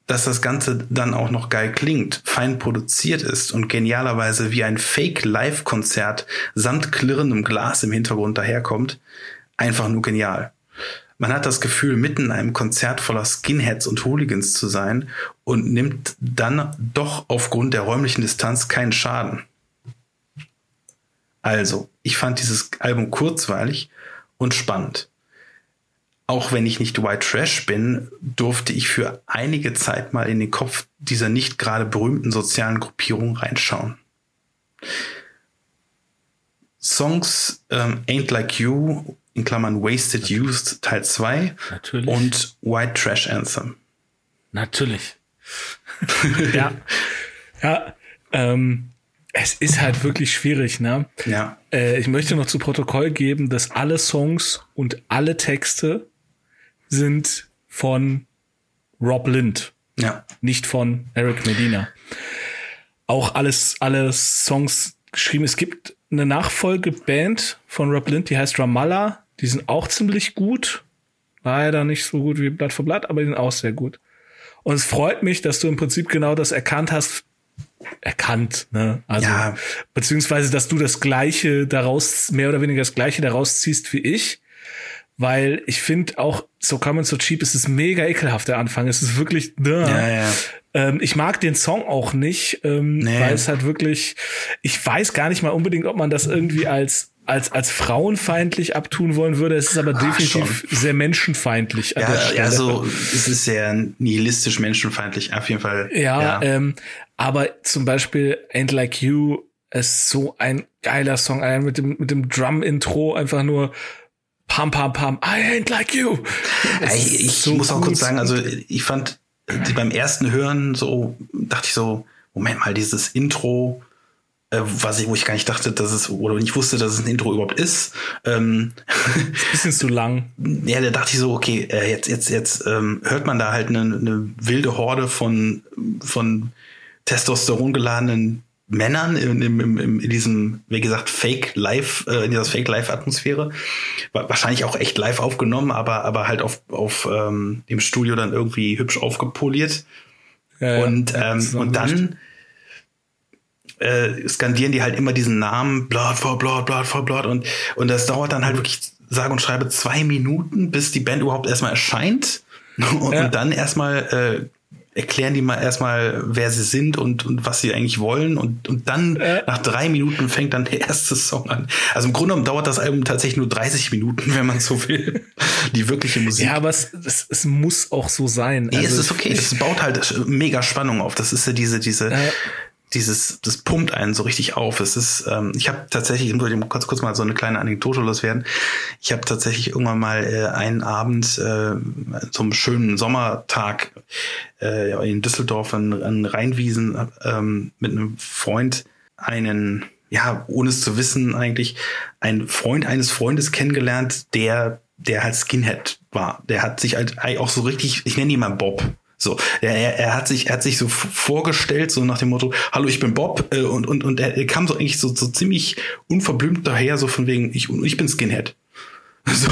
Dass das Ganze dann auch noch geil klingt, fein produziert ist und genialerweise wie ein Fake-Live-Konzert samt klirrendem Glas im Hintergrund daherkommt, einfach nur genial. Man hat das Gefühl, mitten in einem Konzert voller Skinheads und Hooligans zu sein und nimmt dann doch aufgrund der räumlichen Distanz keinen Schaden. Also, ich fand dieses Album kurzweilig und spannend. auch wenn ich nicht White Trash bin, durfte ich für einige Zeit mal in den Kopf dieser nicht gerade berühmten sozialen Gruppierung reinschauen. Songs ähm, Ain't Like You, in Klammern Wasted Youth Teil 2 Natürlich. und White Trash Anthem. Natürlich. <laughs> ja. Ja. Ähm, es ist halt wirklich schwierig, ne? Ja. Äh, ich möchte noch zu Protokoll geben, dass alle Songs und alle Texte sind von Rob Lind, Ja. nicht von Eric Medina. Auch alles, alle Songs geschrieben. Es gibt eine Nachfolgeband von Rob Lind, die heißt Ramallah. Die sind auch ziemlich gut. Leider nicht so gut wie Blatt für Blatt, aber die sind auch sehr gut. Und es freut mich, dass du im Prinzip genau das erkannt hast. Erkannt, ne? Also, Ja. beziehungsweise, dass du das Gleiche daraus, mehr oder weniger das Gleiche daraus ziehst wie ich. Weil ich finde auch, so Common So Cheap ist es mega ekelhaft, der Anfang. Es ist wirklich, ne? Ja, ja. Ähm, ich mag den Song auch nicht, ähm, Nee. weil es halt wirklich, ich weiß gar nicht mal unbedingt, ob man das irgendwie als, als, als frauenfeindlich abtun wollen würde. Es ist aber definitiv sehr menschenfeindlich. Ja, ja, so es ist sehr nihilistisch, menschenfeindlich, auf jeden Fall. Ja, Ähm, aber zum Beispiel Ain't Like You ist so ein geiler Song, allein mit dem, mit dem Drum-Intro einfach nur Pam, pam, pam, I ain't like you. Ist ich so muss auch kurz sagen, also ich fand beim ersten Hören so, dachte ich so, Moment mal, dieses Intro, äh, was ich, wo ich gar nicht dachte, dass es, oder nicht wusste, dass es ein Intro überhaupt ist. Ähm, bisschen zu lang. <laughs> ja, da dachte ich so, okay, äh, jetzt, jetzt, jetzt ähm, hört man da halt eine, eine wilde Horde von, von Testosteron geladenen Männern in, im, im, in diesem, wie gesagt, Fake Live, äh, in dieser Fake Live Atmosphäre. Wa- Wahrscheinlich auch echt live aufgenommen, aber, aber halt auf, auf ähm, im Studio dann irgendwie hübsch aufgepoliert. Ja, ja. Und, Das ähm, und dann äh, skandieren die halt immer diesen Namen Blood for Blood, Blood for Blood und, und das dauert dann halt wirklich sage und schreibe zwei Minuten, bis die Band überhaupt erstmal erscheint <laughs> und, Ja. und dann erstmal äh, erklären die mal erstmal, wer sie sind und, und was sie eigentlich wollen und, und dann Ja. nach drei Minuten fängt dann der erste Song an. Also im Grunde genommen dauert das Album tatsächlich nur 30 Minuten, <laughs> wenn man so will. Die wirkliche Musik. Ja, aber es, es, es muss auch so sein. Nee, es Also ist okay. Das baut halt mega Spannung auf. Das ist ja diese, diese, Äh. Dieses, das pumpt einen so richtig auf. Es ist, ähm, ich habe tatsächlich, ich muss kurz, kurz mal so eine kleine Anekdote loswerden. Ich habe tatsächlich irgendwann mal äh, einen Abend äh, zum schönen Sommertag äh, in Düsseldorf an, an Rheinwiesen ähm, mit einem Freund einen, ja, ohne es zu wissen eigentlich, einen Freund eines Freundes kennengelernt, der, der halt Skinhead war. Der hat sich halt auch so richtig, ich nenne ihn mal Bob. So, er, er, hat sich, er hat sich so vorgestellt, so nach dem Motto, hallo, ich bin Bob, äh, und, und, und er, er kam so eigentlich so, so ziemlich unverblümt daher, so von wegen, ich, ich bin Skinhead. <laughs> So,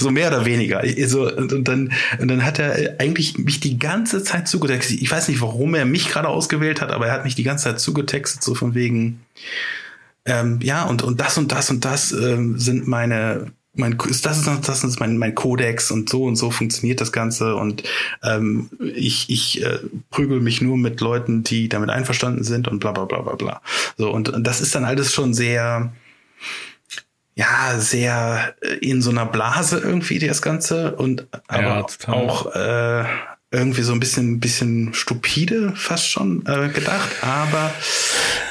so mehr oder weniger. So, und, und, dann, und dann hat er eigentlich mich die ganze Zeit zugetextet. Ich weiß nicht, warum er mich gerade ausgewählt hat, aber er hat mich die ganze Zeit zugetextet, so von wegen, ähm, ja, und, und das und das und das ähm, sind meine, mein, ist das ist das ist mein, mein Kodex und so und so funktioniert das Ganze und ähm, ich, ich äh, prügel mich nur mit Leuten, die damit einverstanden sind und bla bla bla bla bla. So, und, und das ist dann alles schon sehr, ja, sehr äh, in so einer Blase irgendwie das Ganze und aber Ja, auch äh, irgendwie so ein bisschen, bisschen stupide fast schon äh, gedacht, aber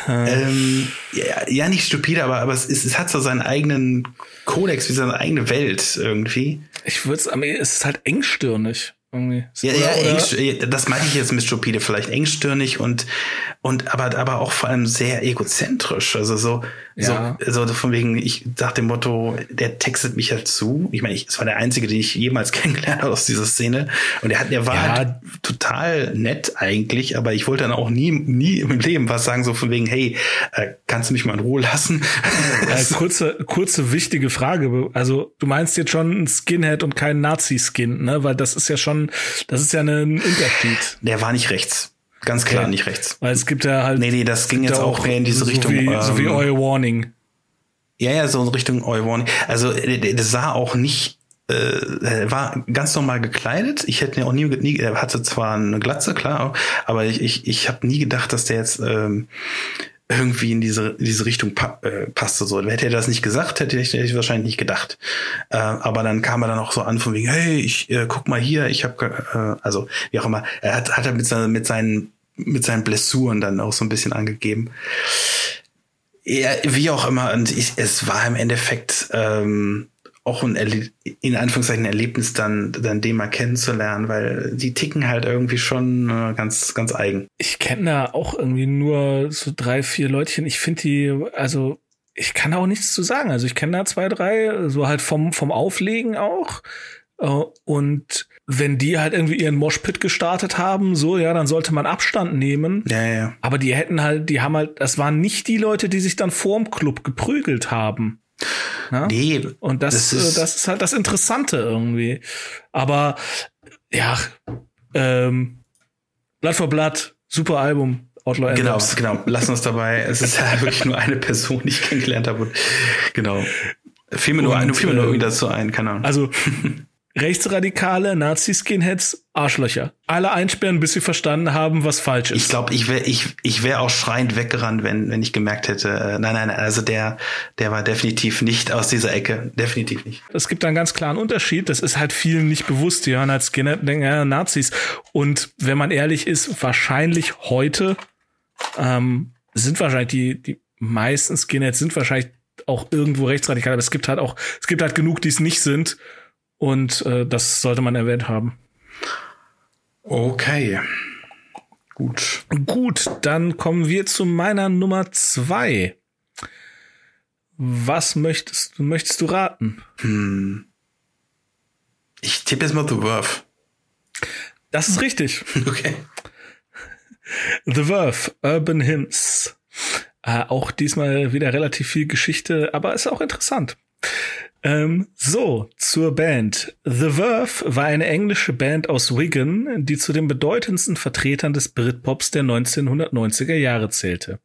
ähm, ja, ja, nicht stupide, aber, aber es, ist, es hat so seinen eigenen Kodex, wie seine eigene Welt irgendwie. Ich würde es es ist halt engstirnig. Irgendwie. Ja, Oder- ja, oder- das meine ich jetzt mit stupide, vielleicht engstirnig und, und aber, aber auch vor allem sehr egozentrisch. Also so, Ja. so, so von wegen, ich nach dem Motto, der textet mich halt zu. Ich meine, ich, es war der einzige, den ich jemals <laughs> kennengelernt habe aus dieser Szene. Und er hat, der war Ja. halt total nett eigentlich, aber ich wollte dann auch nie, nie im Leben was sagen, so von wegen, hey, äh, kannst du mich mal in Ruhe lassen? Äh, <laughs> kurze, kurze wichtige Frage. Also du meinst jetzt schon ein Skinhead und kein Nazi-Skin, ne? Weil das ist ja schon, das ist ja ein Unterschied. der war nicht rechts. Ganz klar Okay. nicht rechts. Weil es gibt ja halt. Nee, nee, das ging jetzt auch mehr in diese so Richtung, Wie, so wie ähm, Oil Warning. Ja, ja, so in Richtung Euron. Also der, der der sah auch nicht, äh, er war ganz normal gekleidet. Ich hätte ihn auch nie, nie er hatte zwar eine Glatze, klar, aber ich, ich, ich habe nie gedacht, dass der jetzt ähm, irgendwie in diese, diese Richtung pa äh, passte. So, hätte er das nicht gesagt, hätte ich, hätte ich wahrscheinlich nicht gedacht. Äh, aber dann kam er dann auch so an von wegen, hey, ich äh, guck mal hier, ich habe, äh, also wie auch immer, er hat, hat er mit, seinen mit seinen mit seinen Blessuren dann auch so ein bisschen angegeben. Ja, wie auch immer, und ich, es war im Endeffekt ähm, auch ein Erle in Anführungszeichen ein Erlebnis dann, dann den mal kennenzulernen, weil die ticken halt irgendwie schon äh, ganz, ganz eigen. Ich kenne da auch irgendwie nur so drei, vier Leutchen. Ich finde die, also ich kann auch nichts zu sagen. Also ich kenne da zwei, drei, so halt vom, vom Auflegen auch. Äh, und wenn die halt irgendwie ihren Moshpit gestartet haben, so, ja, dann sollte man Abstand nehmen. Ja, ja. Aber die hätten halt, die haben halt, das waren nicht die Leute, die sich dann vorm Club geprügelt haben. Ja? Nee. Und das, das ist, das ist halt das Interessante irgendwie. Aber ja, ähm, Blatt vor Blatt, super Album. Outlaw genau, Anthems. genau. Lass uns dabei. Es ist ja wirklich nur eine Person, die ich kennengelernt habe. Und, genau. Fiel mir nur, ein, fiel mir nur irgendwie dazu ein, keine Ahnung. Also <laughs> Rechtsradikale, Nazi-Skinheads, Arschlöcher. Alle einsperren, bis sie verstanden haben, was falsch ist. Ich glaube, ich wäre ich, ich wär auch schreiend weggerannt, wenn, wenn ich gemerkt hätte, äh, nein, nein, also der, der war definitiv nicht aus dieser Ecke. Definitiv nicht. Es gibt einen ganz klaren Unterschied. Das ist halt vielen nicht bewusst. Die hören als Skinhead denken, ja, Nazis. Und wenn man ehrlich ist, wahrscheinlich heute ähm, sind wahrscheinlich die, die meisten Skinheads sind wahrscheinlich auch irgendwo rechtsradikal, aber es gibt halt auch, es gibt halt genug, die es nicht sind. Und äh, das sollte man erwähnt haben. Okay. Gut. Gut, dann kommen wir zu meiner Nummer zwei. Was möchtest du, möchtest du raten? Hm. Ich tippe jetzt mal The Verve. Das ist richtig. <laughs> Okay. The Verve, Urban Hymns. Äh, auch diesmal wieder relativ viel Geschichte, aber ist auch interessant. Ähm, so, zur Band. The Verve war eine englische Band aus Wigan, die zu den bedeutendsten Vertretern des Britpops der 1990er Jahre zählte.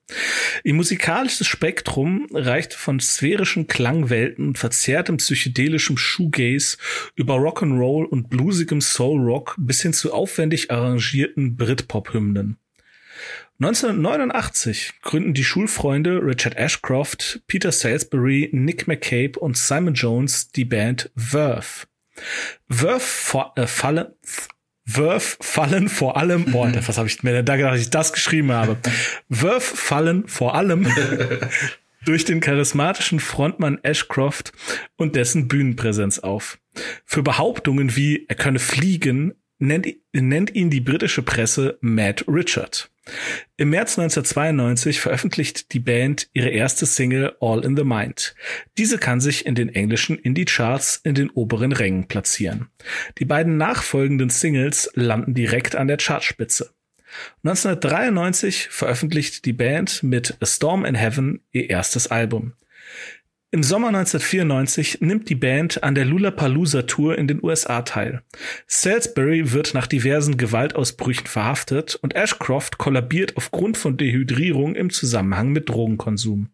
Ihr musikalisches Spektrum reichte von sphärischen Klangwelten und verzerrtem psychedelischem Shoegaze über Rock'n'Roll und bluesigem Soul Rock bis hin zu aufwendig arrangierten Britpop-Hymnen. 1989 gründen die Schulfreunde Richard Ashcroft, Peter Salisbury, Nick McCabe und Simon Jones die Band Verve. Verve äh, fallen, Verve fallen vor allem, boah, was habe ich mir da gedacht, dass ich das geschrieben habe. <laughs> Verve fallen vor allem <laughs> durch den charismatischen Frontmann Ashcroft und dessen Bühnenpräsenz auf. Für Behauptungen wie er könne fliegen, nennt, nennt ihn die britische Presse Mad Richard. Im März 1992 veröffentlicht die Band ihre erste Single All in the Mind. Diese kann sich in den englischen Indie-Charts in den oberen Rängen platzieren. Die beiden nachfolgenden Singles landen direkt an der Chartspitze. 1993 veröffentlicht die Band mit A Storm in Heaven ihr erstes Album. Im Sommer 1994 nimmt die Band an der Lollapalooza Tour in den USA teil. Salisbury wird nach diversen Gewaltausbrüchen verhaftet und Ashcroft kollabiert aufgrund von Dehydrierung im Zusammenhang mit Drogenkonsum.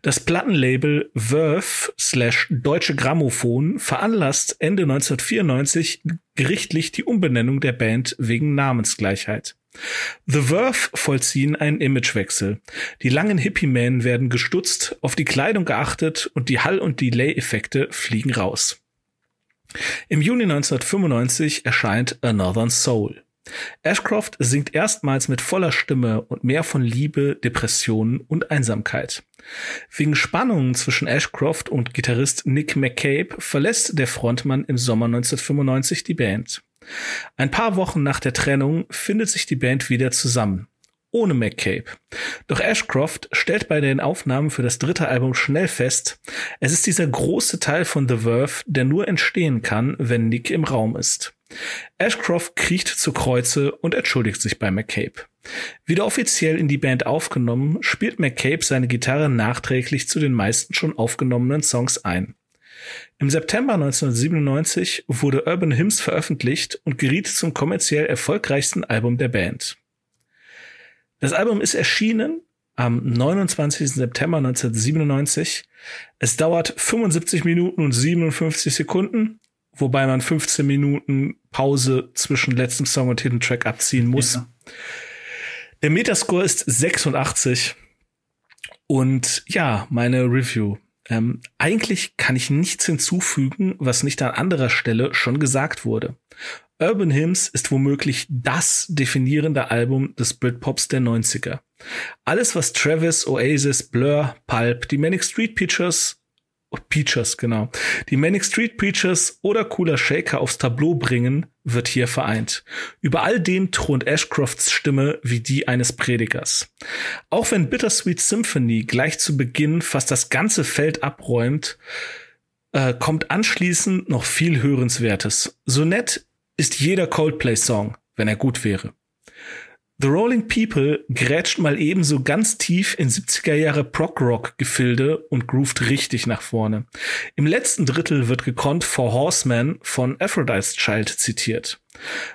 Das Plattenlabel Verve slash Deutsche Grammophon veranlasst Ende 1994 gerichtlich die Umbenennung der Band wegen Namensgleichheit. The Verve vollziehen einen Imagewechsel. Die langen Hippie-Men werden gestutzt, auf die Kleidung geachtet und die Hall- und Delay-Effekte fliegen raus. Im Juni 1995 erscheint A Northern Soul. Ashcroft singt erstmals mit voller Stimme und mehr von Liebe, Depressionen und Einsamkeit. Wegen Spannungen zwischen Ashcroft und Gitarrist Nick McCabe verlässt der Frontmann im Sommer 1995 die Band. Ein paar Wochen nach der Trennung findet sich die Band wieder zusammen. Ohne McCabe. Doch Ashcroft stellt bei den Aufnahmen für das dritte Album schnell fest, es ist dieser große Teil von The Verve, der nur entstehen kann, wenn Nick im Raum ist. Ashcroft kriecht zu Kreuze und entschuldigt sich bei McCabe. Wieder offiziell in die Band aufgenommen, spielt McCabe seine Gitarre nachträglich zu den meisten schon aufgenommenen Songs ein. Im September 1997 wurde Urban Hymns veröffentlicht und geriet zum kommerziell erfolgreichsten Album der Band. Das Album ist erschienen am 29. September 1997. Es dauert 75 Minuten und 57 Sekunden, wobei man 15 Minuten Pause zwischen letztem Song und Hidden Track abziehen muss. Ja. Der Metascore ist 86 Und ja, meine Review. Ähm, eigentlich kann ich nichts hinzufügen, was nicht an anderer Stelle schon gesagt wurde. Urban Hymns ist womöglich das definierende Album des Britpops der 90er. Alles, was Travis, Oasis, Blur, Pulp, die Manic Street Oh, Preachers, genau. Die Manic Street Preachers oder Cooler Shaker aufs Tableau bringen, wird hier vereint. Über all dem thront Ashcrofts Stimme wie die eines Predigers. Auch wenn Bittersweet Symphony gleich zu Beginn fast das ganze Feld abräumt, äh, kommt anschließend noch viel Hörenswertes. So nett ist jeder Coldplay-Song, wenn er gut wäre. The Rolling People grätscht mal ebenso ganz tief in 70er Jahre Prog-Rock-Gefilde und groovt richtig nach vorne. Im letzten Drittel wird gekonnt For Horseman von Aphrodite's Child zitiert.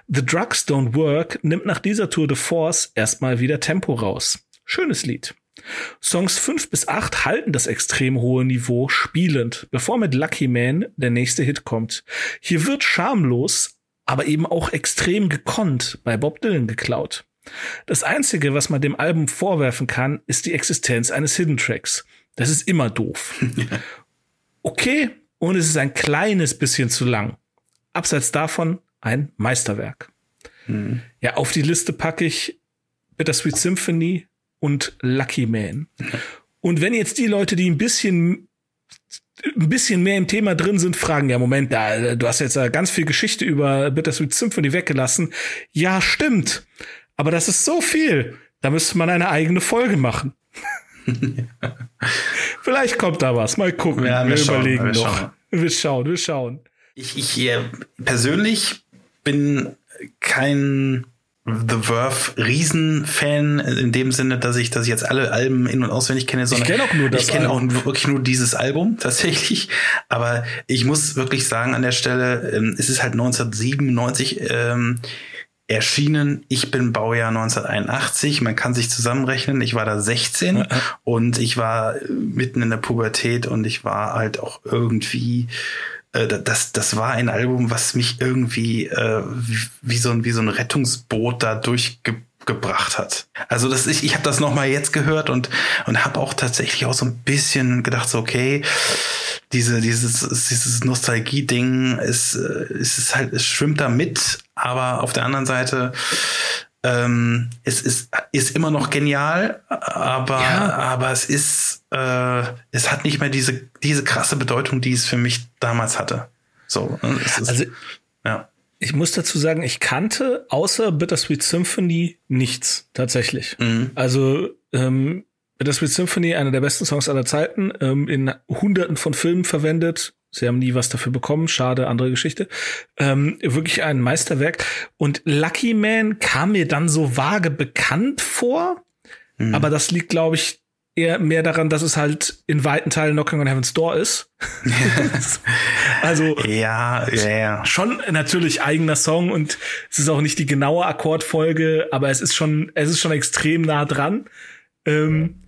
The Drugs Don't Work nimmt nach dieser Tour de Force erstmal wieder Tempo raus. Schönes Lied. Songs 5 bis 8 halten das extrem hohe Niveau spielend, bevor mit Lucky Man der nächste Hit kommt. Hier wird schamlos, aber eben auch extrem gekonnt bei Bob Dylan geklaut. Das Einzige, was man dem Album vorwerfen kann, ist die Existenz eines Hidden Tracks. Das ist immer doof. <laughs> Okay, und es ist ein kleines bisschen zu lang. Abseits davon ein Meisterwerk. Mhm. Ja, auf die Liste packe ich Bittersweet Symphony und Lucky Man. <laughs> Und wenn jetzt die Leute, die ein bisschen ein bisschen mehr im Thema drin sind, fragen, ja, Moment, da, du hast jetzt ganz viel Geschichte über Bittersweet Symphony weggelassen. Ja, stimmt. Aber das ist so viel. Da müsste man eine eigene Folge machen. <laughs> Vielleicht kommt da was. Mal gucken. Ja, wir, wir schauen, überlegen wir noch. Schauen. Wir schauen, wir schauen. Ich, ich persönlich bin kein The Verve Riesenfan in dem Sinne, dass ich, dass ich jetzt alle Alben in und auswendig kenne, sondern ich kenne auch nur das. Ich kenne auch wirklich nur dieses Album tatsächlich. Aber ich muss wirklich sagen an der Stelle, ähm, es ist halt 1997. Ähm, erschienen. Ich bin Baujahr 1981. Man kann sich zusammenrechnen. Ich war da 16 ja. und ich war mitten in der Pubertät und ich war halt auch irgendwie das, das war ein Album, was mich irgendwie äh, wie, wie, so ein, wie so ein Rettungsboot da durchgebracht hat. Also das ich, ich habe das noch mal jetzt gehört und und habe auch tatsächlich auch so ein bisschen gedacht so okay diese dieses dieses Nostalgie Ding ist ist halt es schwimmt da mit aber auf der anderen Seite ähm, es ist, ist immer noch genial, aber, ja. aber es ist, äh, es hat nicht mehr diese, diese krasse Bedeutung, die es für mich damals hatte. So, ne, ist, also, ja. Ich muss dazu sagen, ich kannte außer Bittersweet Symphony nichts tatsächlich. Mhm. Also ähm, Bittersweet Symphony, einer der besten Songs aller Zeiten, ähm, in Hunderten von Filmen verwendet, Sie haben nie was dafür bekommen. Schade, andere Geschichte. Ähm, wirklich ein Meisterwerk. Und Lucky Man kam mir dann so vage bekannt vor. Mhm. Aber das liegt, glaube ich, eher mehr daran, dass es halt in weiten Teilen Knocking on Heaven's Door ist. <laughs> also ja, ja, ja. schon natürlich eigener Song und es ist auch nicht die genaue Akkordfolge, aber es ist schon, es ist schon extrem nah dran. Ähm,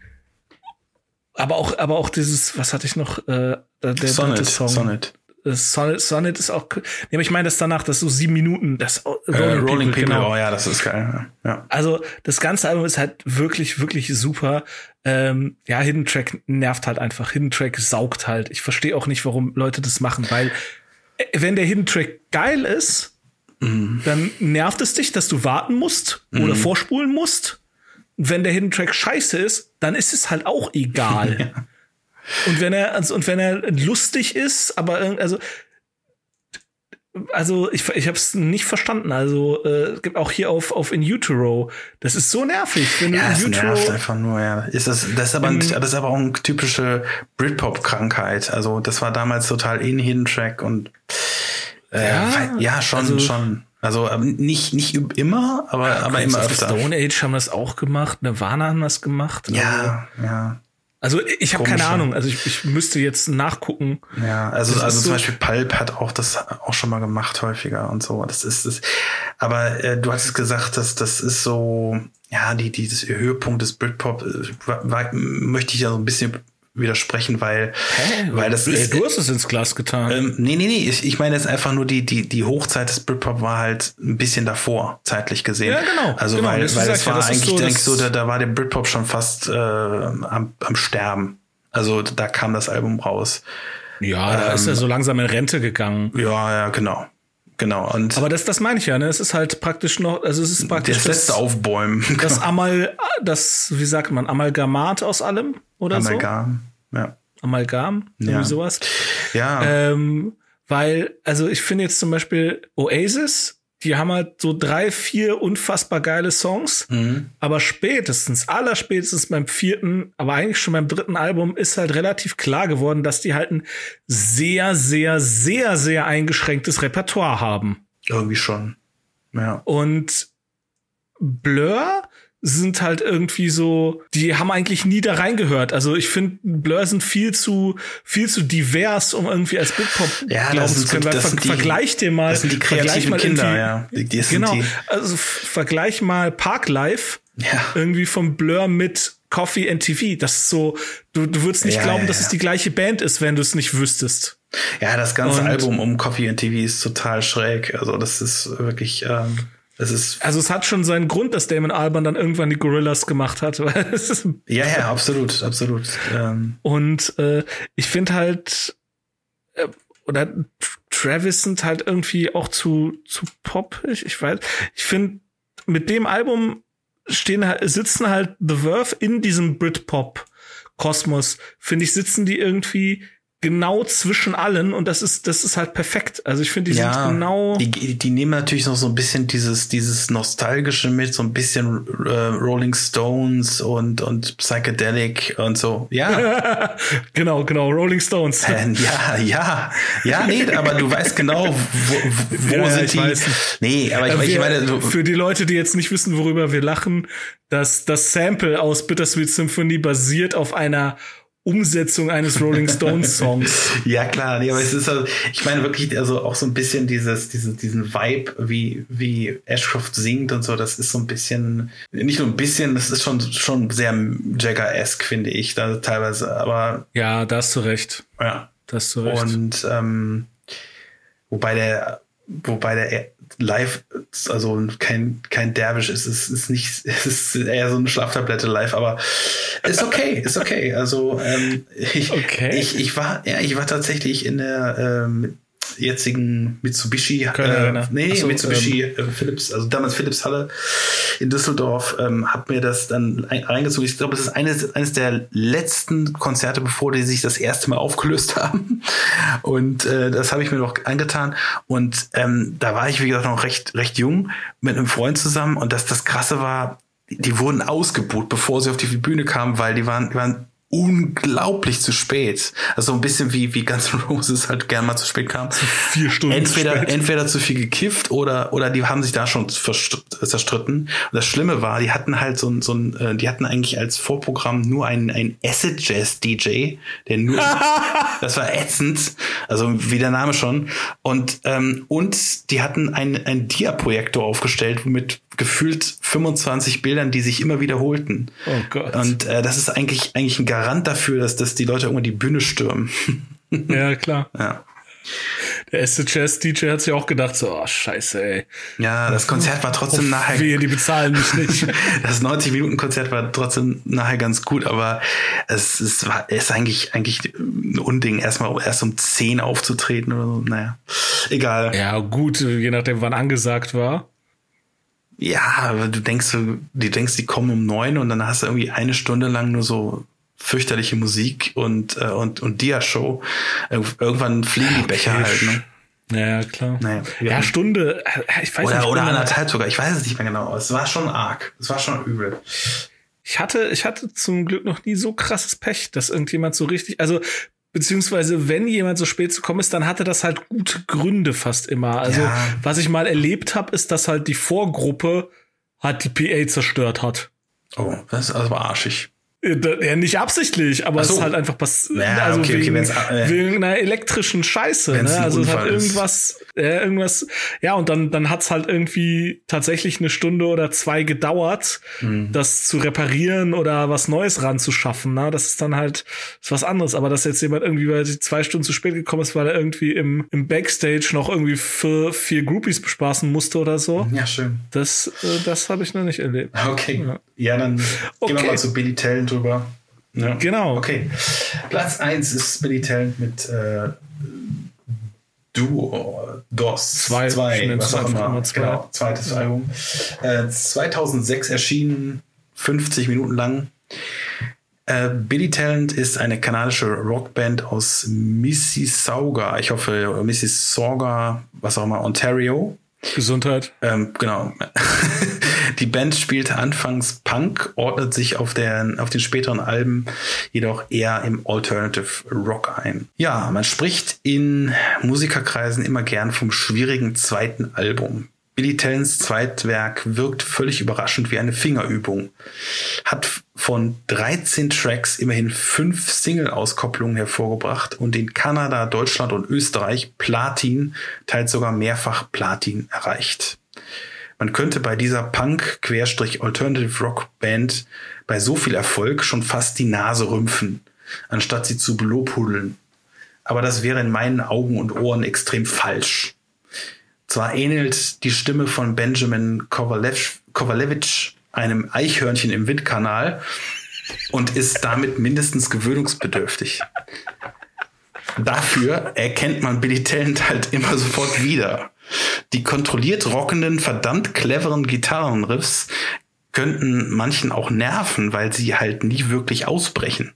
aber auch, aber auch dieses, was hatte ich noch? Äh, der Sonnet, Song. Sonnet. Sonnet, Sonnet ist auch, nee, aber ich meine das danach, das ist so sieben Minuten, das Rolling, äh, Rolling People, genau. oh ja, das ist geil. Ja. Also das ganze Album ist halt wirklich, wirklich super. Ähm, ja, Hidden Track nervt halt einfach. Hidden Track saugt halt. Ich verstehe auch nicht, warum Leute das machen, weil äh, wenn der Hidden Track geil ist, mhm. dann nervt es dich, dass du warten musst mhm. oder vorspulen musst wenn der Hidden Track scheiße ist, dann ist es halt auch egal. <laughs> ja. Und wenn er also, und wenn er lustig ist, aber also also ich, ich habe es nicht verstanden. Also äh, gibt auch hier auf auf in Utero. Das ist so nervig. Wenn ja, es nervt einfach nur. Ja, ist das das ist aber ein, das ist aber auch eine typische Britpop-Krankheit. Also das war damals total in Hidden Track und äh, ja, ja schon also, schon. Also ähm, nicht, nicht immer, aber, ja, aber immer öfter. Stone Age haben das auch gemacht, Nirvana haben das gemacht. Ja, also, ja. Also ich habe keine Ahnung, also ich, ich müsste jetzt nachgucken. Ja, also, also zum so Beispiel Pulp hat auch das auch schon mal gemacht häufiger und so. Das ist es. Aber äh, du hattest gesagt, dass das ist so, ja, die, dieses Höhepunkt des Britpop äh, möchte ich ja so ein bisschen widersprechen, weil, Hä? weil das ist. Du hast es ins Glas getan. Ähm, nee, nee, nee. Ich, ich meine jetzt einfach nur die, die, die Hochzeit des Britpop war halt ein bisschen davor, zeitlich gesehen. Ja, genau. Also, genau, weil, weil es war ja, eigentlich, so, denke so, da, da war der Britpop schon fast äh, am, am Sterben. Also, da kam das Album raus. Ja, da ähm, ist er so langsam in Rente gegangen. Ja, ja, genau. Genau. Und Aber das, das meine ich ja, ne? Es ist halt praktisch noch, also es ist praktisch. Das letzte Aufbäumen. <laughs> Das Amal, das, wie sagt man, Amalgamat aus allem oder Amalgam, so? ja. Amalgam, irgendwie ja. sowas. Ja. Ähm, weil, also ich finde jetzt zum Beispiel Oasis die haben halt so drei, vier unfassbar geile Songs. Mhm. Aber spätestens, allerspätestens beim vierten, aber eigentlich schon beim dritten Album ist halt relativ klar geworden, dass die halt ein sehr, sehr, sehr, sehr eingeschränktes Repertoire haben. Irgendwie schon. Ja. Und Blur sind halt irgendwie so, die haben eigentlich nie da reingehört. Also ich finde, Blur sind viel zu, viel zu divers, um irgendwie als Britpop ja, glauben zu können. So, Ver die, vergleich dir mal, das sind die vergleich mal Kinder, ja. Die, die genau. Die. Also vergleich mal Parklife ja. irgendwie vom Blur mit Coffee and TV. Das ist so, du, du würdest nicht ja, glauben, ja, dass es die gleiche Band ist, wenn du es nicht wüsstest. Ja, das ganze Und Album um Coffee and TV ist total schräg. Also das ist wirklich. Ähm es also es hat schon seinen Grund, dass Damon Alban dann irgendwann die Gorillas gemacht hat. <laughs> ja, ja, absolut, absolut. Ähm. Und äh, ich finde halt, äh, oder Travis sind halt irgendwie auch zu, zu pop. Ich, ich weiß, ich finde, mit dem Album stehen sitzen halt The Verve in diesem Britpop-Kosmos. Finde ich, sitzen die irgendwie genau zwischen allen und das ist das ist halt perfekt. Also ich finde, die ja, sind genau die, die nehmen natürlich noch so ein bisschen dieses dieses nostalgische mit, so ein bisschen äh, Rolling Stones und und Psychedelic und so. Ja. <laughs> genau, genau, Rolling Stones. Äh, ja, ja. Ja, nee, aber du weißt genau, wo, wo ja, sind die weiß. Nee, aber ich, äh, wir, ich meine so, für die Leute, die jetzt nicht wissen, worüber wir lachen, dass das Sample aus Bittersweet Symphony basiert auf einer Umsetzung eines Rolling Stones Songs. <laughs> ja, klar, nee, aber es ist also, ich meine wirklich, also auch so ein bisschen dieses, dieses, diesen Vibe, wie, wie Ashcroft singt und so, das ist so ein bisschen, nicht nur ein bisschen, das ist schon, schon sehr Jagger-esque, finde ich, da teilweise, aber. Ja, da hast du recht. Ja. Da hast du recht. Und, ähm, wobei der, wobei der live, also kein, kein Derwisch ist, es ist nicht, <laughs> es ist eher so eine Schlaftablette live, aber ist okay, ist okay. Also ähm, ich, okay. ich, ich war, ja, ich war tatsächlich in der ähm, jetzigen Mitsubishi, äh, nee, so, Mitsubishi ähm, äh, Philips, also damals Philips Halle in Düsseldorf, ähm, hab mir das dann reingezogen. Ich glaube, das ist eines, eines der letzten Konzerte, bevor die sich das erste Mal aufgelöst <laughs> haben. Und äh, das habe ich mir noch angetan. Und ähm, da war ich, wie gesagt, noch recht, recht jung mit einem Freund zusammen. Und das, das Krasse war, die wurden ausgebucht, bevor sie auf die Bühne kamen, weil die waren, die waren unglaublich zu spät. Also ein bisschen wie, wie Guns N' Roses halt gern mal zu spät kam. Vier Stunden entweder, zu spät. Entweder zu viel gekifft oder, oder die haben sich da schon zerstritten. Und das Schlimme war, die hatten halt so ein, so ein, äh, die hatten eigentlich als Vorprogramm nur einen, einen Acid Jazz DJ, der nur, <laughs> das war ätzend. Also wie der Name schon. Und, ähm, und die hatten ein, ein Dia-Projektor aufgestellt, mit gefühlt 25 Bildern, die sich immer wiederholten. Oh Gott. Und äh, das ist eigentlich, eigentlich ein Garant dafür, dass, dass die Leute irgendwann die Bühne stürmen. <laughs> ja, klar. Ja. Der erste Jazz-DJ hat sich auch gedacht, so, oh, scheiße, ey. Ja, das Konzert war trotzdem oh, nachher. Wir, die bezahlen mich nicht. <laughs> das 90-Minuten-Konzert war trotzdem nachher ganz gut, aber es, es war, ist eigentlich, eigentlich ein Unding, erstmal erst um 10 aufzutreten oder so. Naja, egal. Ja, gut, je nachdem, wann angesagt war. Ja, du denkst, du denkst, die kommen um neun und dann hast du irgendwie eine Stunde lang nur so fürchterliche Musik und, äh, und, und Dia-Show. Irgendwann fliegen die Becher okay. halt, ne? Ja, klar. Naja, ja, Stunde, äh, ich weiß oder, nicht. Oder anderthalb sogar, ich weiß es nicht mehr genau. Es war schon arg. Es war schon übel. Ich hatte, ich hatte zum Glück noch nie so krasses Pech, dass irgendjemand so richtig, also beziehungsweise wenn jemand so spät zu kommen ist, dann hatte das halt gute Gründe fast immer. Also ja. was ich mal erlebt habe, ist, dass halt die Vorgruppe hat die PA zerstört hat. Oh, das, das war arschig. Ja, nicht absichtlich, aber so. es ist halt einfach passiert. Ja, also okay, wegen, okay, äh, wegen einer elektrischen Scheiße. Ne? Also es hat irgendwas, ja, irgendwas, ja, und dann, dann hat's halt irgendwie tatsächlich eine Stunde oder zwei gedauert, mhm. das zu reparieren oder was Neues ranzuschaffen. Ne? Das ist dann halt ist was anderes. Aber dass jetzt jemand irgendwie, weil sie zwei Stunden zu spät gekommen ist, weil er irgendwie im, im Backstage noch irgendwie für vier Groupies bespaßen musste oder so. Ja, schön. Das, äh, das habe ich noch nicht erlebt. Okay. Ja, ja dann okay. gehen wir mal zu Billy Talent drüber. Ja. Genau. Okay. Platz 1 ist Billy Talent mit äh, Duo, DOS 2, was auch immer. Zwei. Genau, zweites ja. Album. Äh, 2006 erschienen, 50 Minuten lang. Äh, Billy Talent ist eine kanadische Rockband aus Mississauga, ich hoffe Mississauga, was auch immer, Ontario. Gesundheit. Ähm, genau. <laughs> Die Band spielte anfangs Punk, ordnet sich auf, der, auf den späteren Alben jedoch eher im Alternative Rock ein. Ja, man spricht in Musikerkreisen immer gern vom schwierigen zweiten Album. Billy Talents Zweitwerk wirkt völlig überraschend wie eine Fingerübung. Hat von 13 Tracks immerhin fünf Single-Auskopplungen hervorgebracht und in Kanada, Deutschland und Österreich Platin, teils sogar mehrfach Platin erreicht. Man könnte bei dieser Punk-Alternative-Rock-Band bei so viel Erfolg schon fast die Nase rümpfen, anstatt sie zu belobhudeln. Aber das wäre in meinen Augen und Ohren extrem falsch. Zwar ähnelt die Stimme von Benjamin Kovalevich einem Eichhörnchen im Windkanal und ist damit mindestens gewöhnungsbedürftig. Dafür erkennt man Billy Talent halt immer sofort wieder. Die kontrolliert rockenden, verdammt cleveren Gitarrenriffs könnten manchen auch nerven, weil sie halt nie wirklich ausbrechen.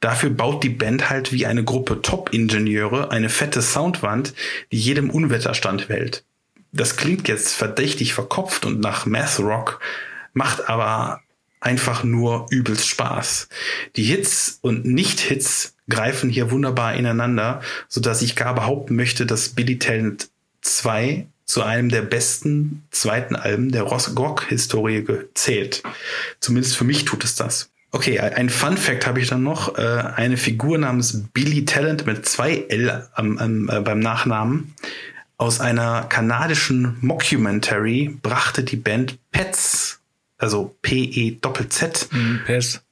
Dafür baut die Band halt wie eine Gruppe Top-Ingenieure eine fette Soundwand, die jedem Unwetter standhält das klingt jetzt verdächtig verkopft und nach Math Rock, macht aber einfach nur übelst Spaß. Die Hits und Nicht-Hits greifen hier wunderbar ineinander, so dass ich gar behaupten möchte, dass Billy Talent 2 zu einem der besten zweiten Alben der Rock-Historie zählt. Zumindest für mich tut es das. Okay, ein Fun Fact habe ich dann noch. Äh, eine Figur namens Billy Talent mit zwei L am, am, äh, beim Nachnamen aus einer kanadischen Mockumentary brachte die Band Pets, also P-E-Doppel-Z, mhm, Pets.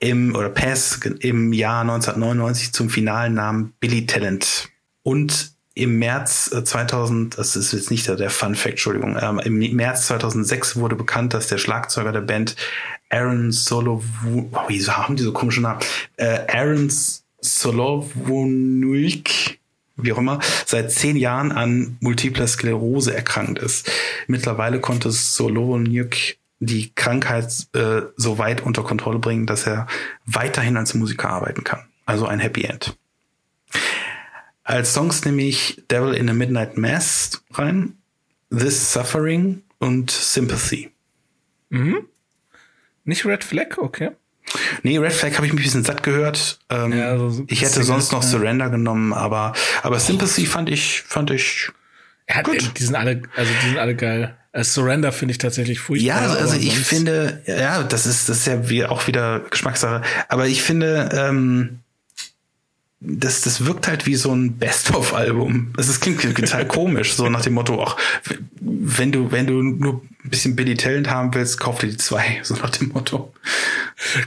im, oder Pets im Jahr 1999 zum finalen Namen Billy Talent. Und im März 2000, äh, das ist jetzt nicht der Fun Fact, Entschuldigung, ähm, im März 2006 wurde bekannt, dass der Schlagzeuger der Band Aaron Solo, oh, wieso haben die so komische Namen? Äh, Aaron Solovunik wie auch immer, seit zehn Jahren an multipler Sklerose erkrankt ist. Mittlerweile konnte Soloniuk die Krankheit äh, so weit unter Kontrolle bringen, dass er weiterhin als Musiker arbeiten kann. Also ein Happy End. Als Songs nehme ich Devil in a Midnight Mass rein, This Suffering und Sympathy. Mhm. Nicht Red Flag, okay. Nee, Red Flag habe ich mich ein bisschen satt gehört. Ähm, ja, also ich hätte sonst noch Surrender genommen, aber, aber Sympathy fand ich, fand ich. Ja, gut. Die sind alle, also die sind alle geil. Äh, Surrender finde ich tatsächlich furchtbar. Ja, also, also ich finde, ja, das ist, das ist ja wie, auch wieder Geschmackssache. Aber ich finde, ähm, das, das wirkt halt wie so ein Best-of-Album. Das, das klingt total komisch, so nach dem Motto, ach, wenn du, wenn du nur ein bisschen Billy Talent haben willst, kauf dir die zwei, so nach dem Motto.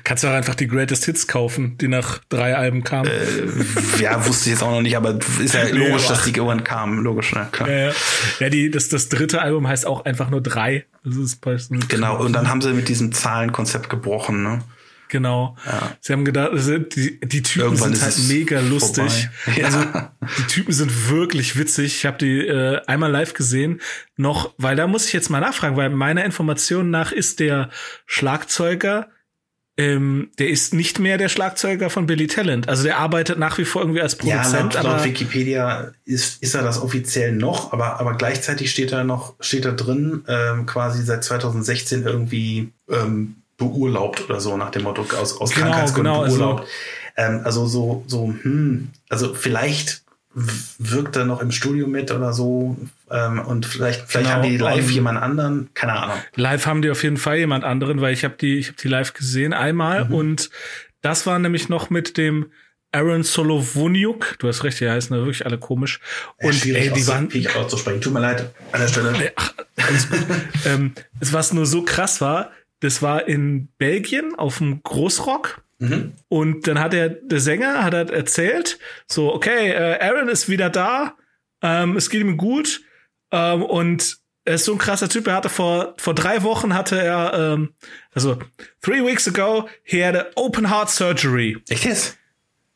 Kannst du auch einfach die Greatest Hits kaufen, die nach drei Alben kamen. Äh, ja, wusste ich jetzt auch noch nicht, aber ist ja <laughs> logisch, ja, dass die irgendwann kamen, logisch, ne? Klar. Ja, ja. ja die, das, das dritte Album heißt auch einfach nur drei. Das ist genau, und dann haben sie mit diesem Zahlenkonzept gebrochen, ne? Genau. Ja. Sie haben gedacht, also die, die Typen Irgendwann sind halt mega lustig. Ja. Also die Typen sind wirklich witzig. Ich habe die äh, einmal live gesehen, noch, weil da muss ich jetzt mal nachfragen, weil meiner Information nach ist der Schlagzeuger ähm, der ist nicht mehr der Schlagzeuger von Billy Talent. Also der arbeitet nach wie vor irgendwie als Produzent. Ja, laut, laut Wikipedia ist, ist er das offiziell noch, aber, aber gleichzeitig steht er noch, steht er drin, ähm, quasi seit 2016 irgendwie ähm, beurlaubt oder so, nach dem Motto aus, aus genau, Krankheitsgründen genau, also beurlaubt. Also, ähm, also so, so, hm, also vielleicht wirkt er noch im Studio mit oder so. Ähm, und vielleicht, vielleicht genau, haben die live um, jemand anderen, keine Ahnung. Live haben die auf jeden Fall jemand anderen, weil ich habe die, ich habe die live gesehen einmal mhm. und das war nämlich noch mit dem Aaron Solovoniuk. Du hast recht, die heißen da wirklich alle komisch. Und ja, ey, die waren. Ich auch zu sprechen. Tut mir leid an der Stelle. Ach, <laughs> ähm, was nur so krass war, das war in Belgien auf dem Großrock. Mhm. Und dann hat er, der Sänger hat er erzählt, so, okay, äh, Aaron ist wieder da, ähm, es geht ihm gut, ähm, und er ist so ein krasser Typ. Er hatte vor, vor drei Wochen hatte er, ähm, also, three weeks ago, he had an open heart surgery. Echt jetzt?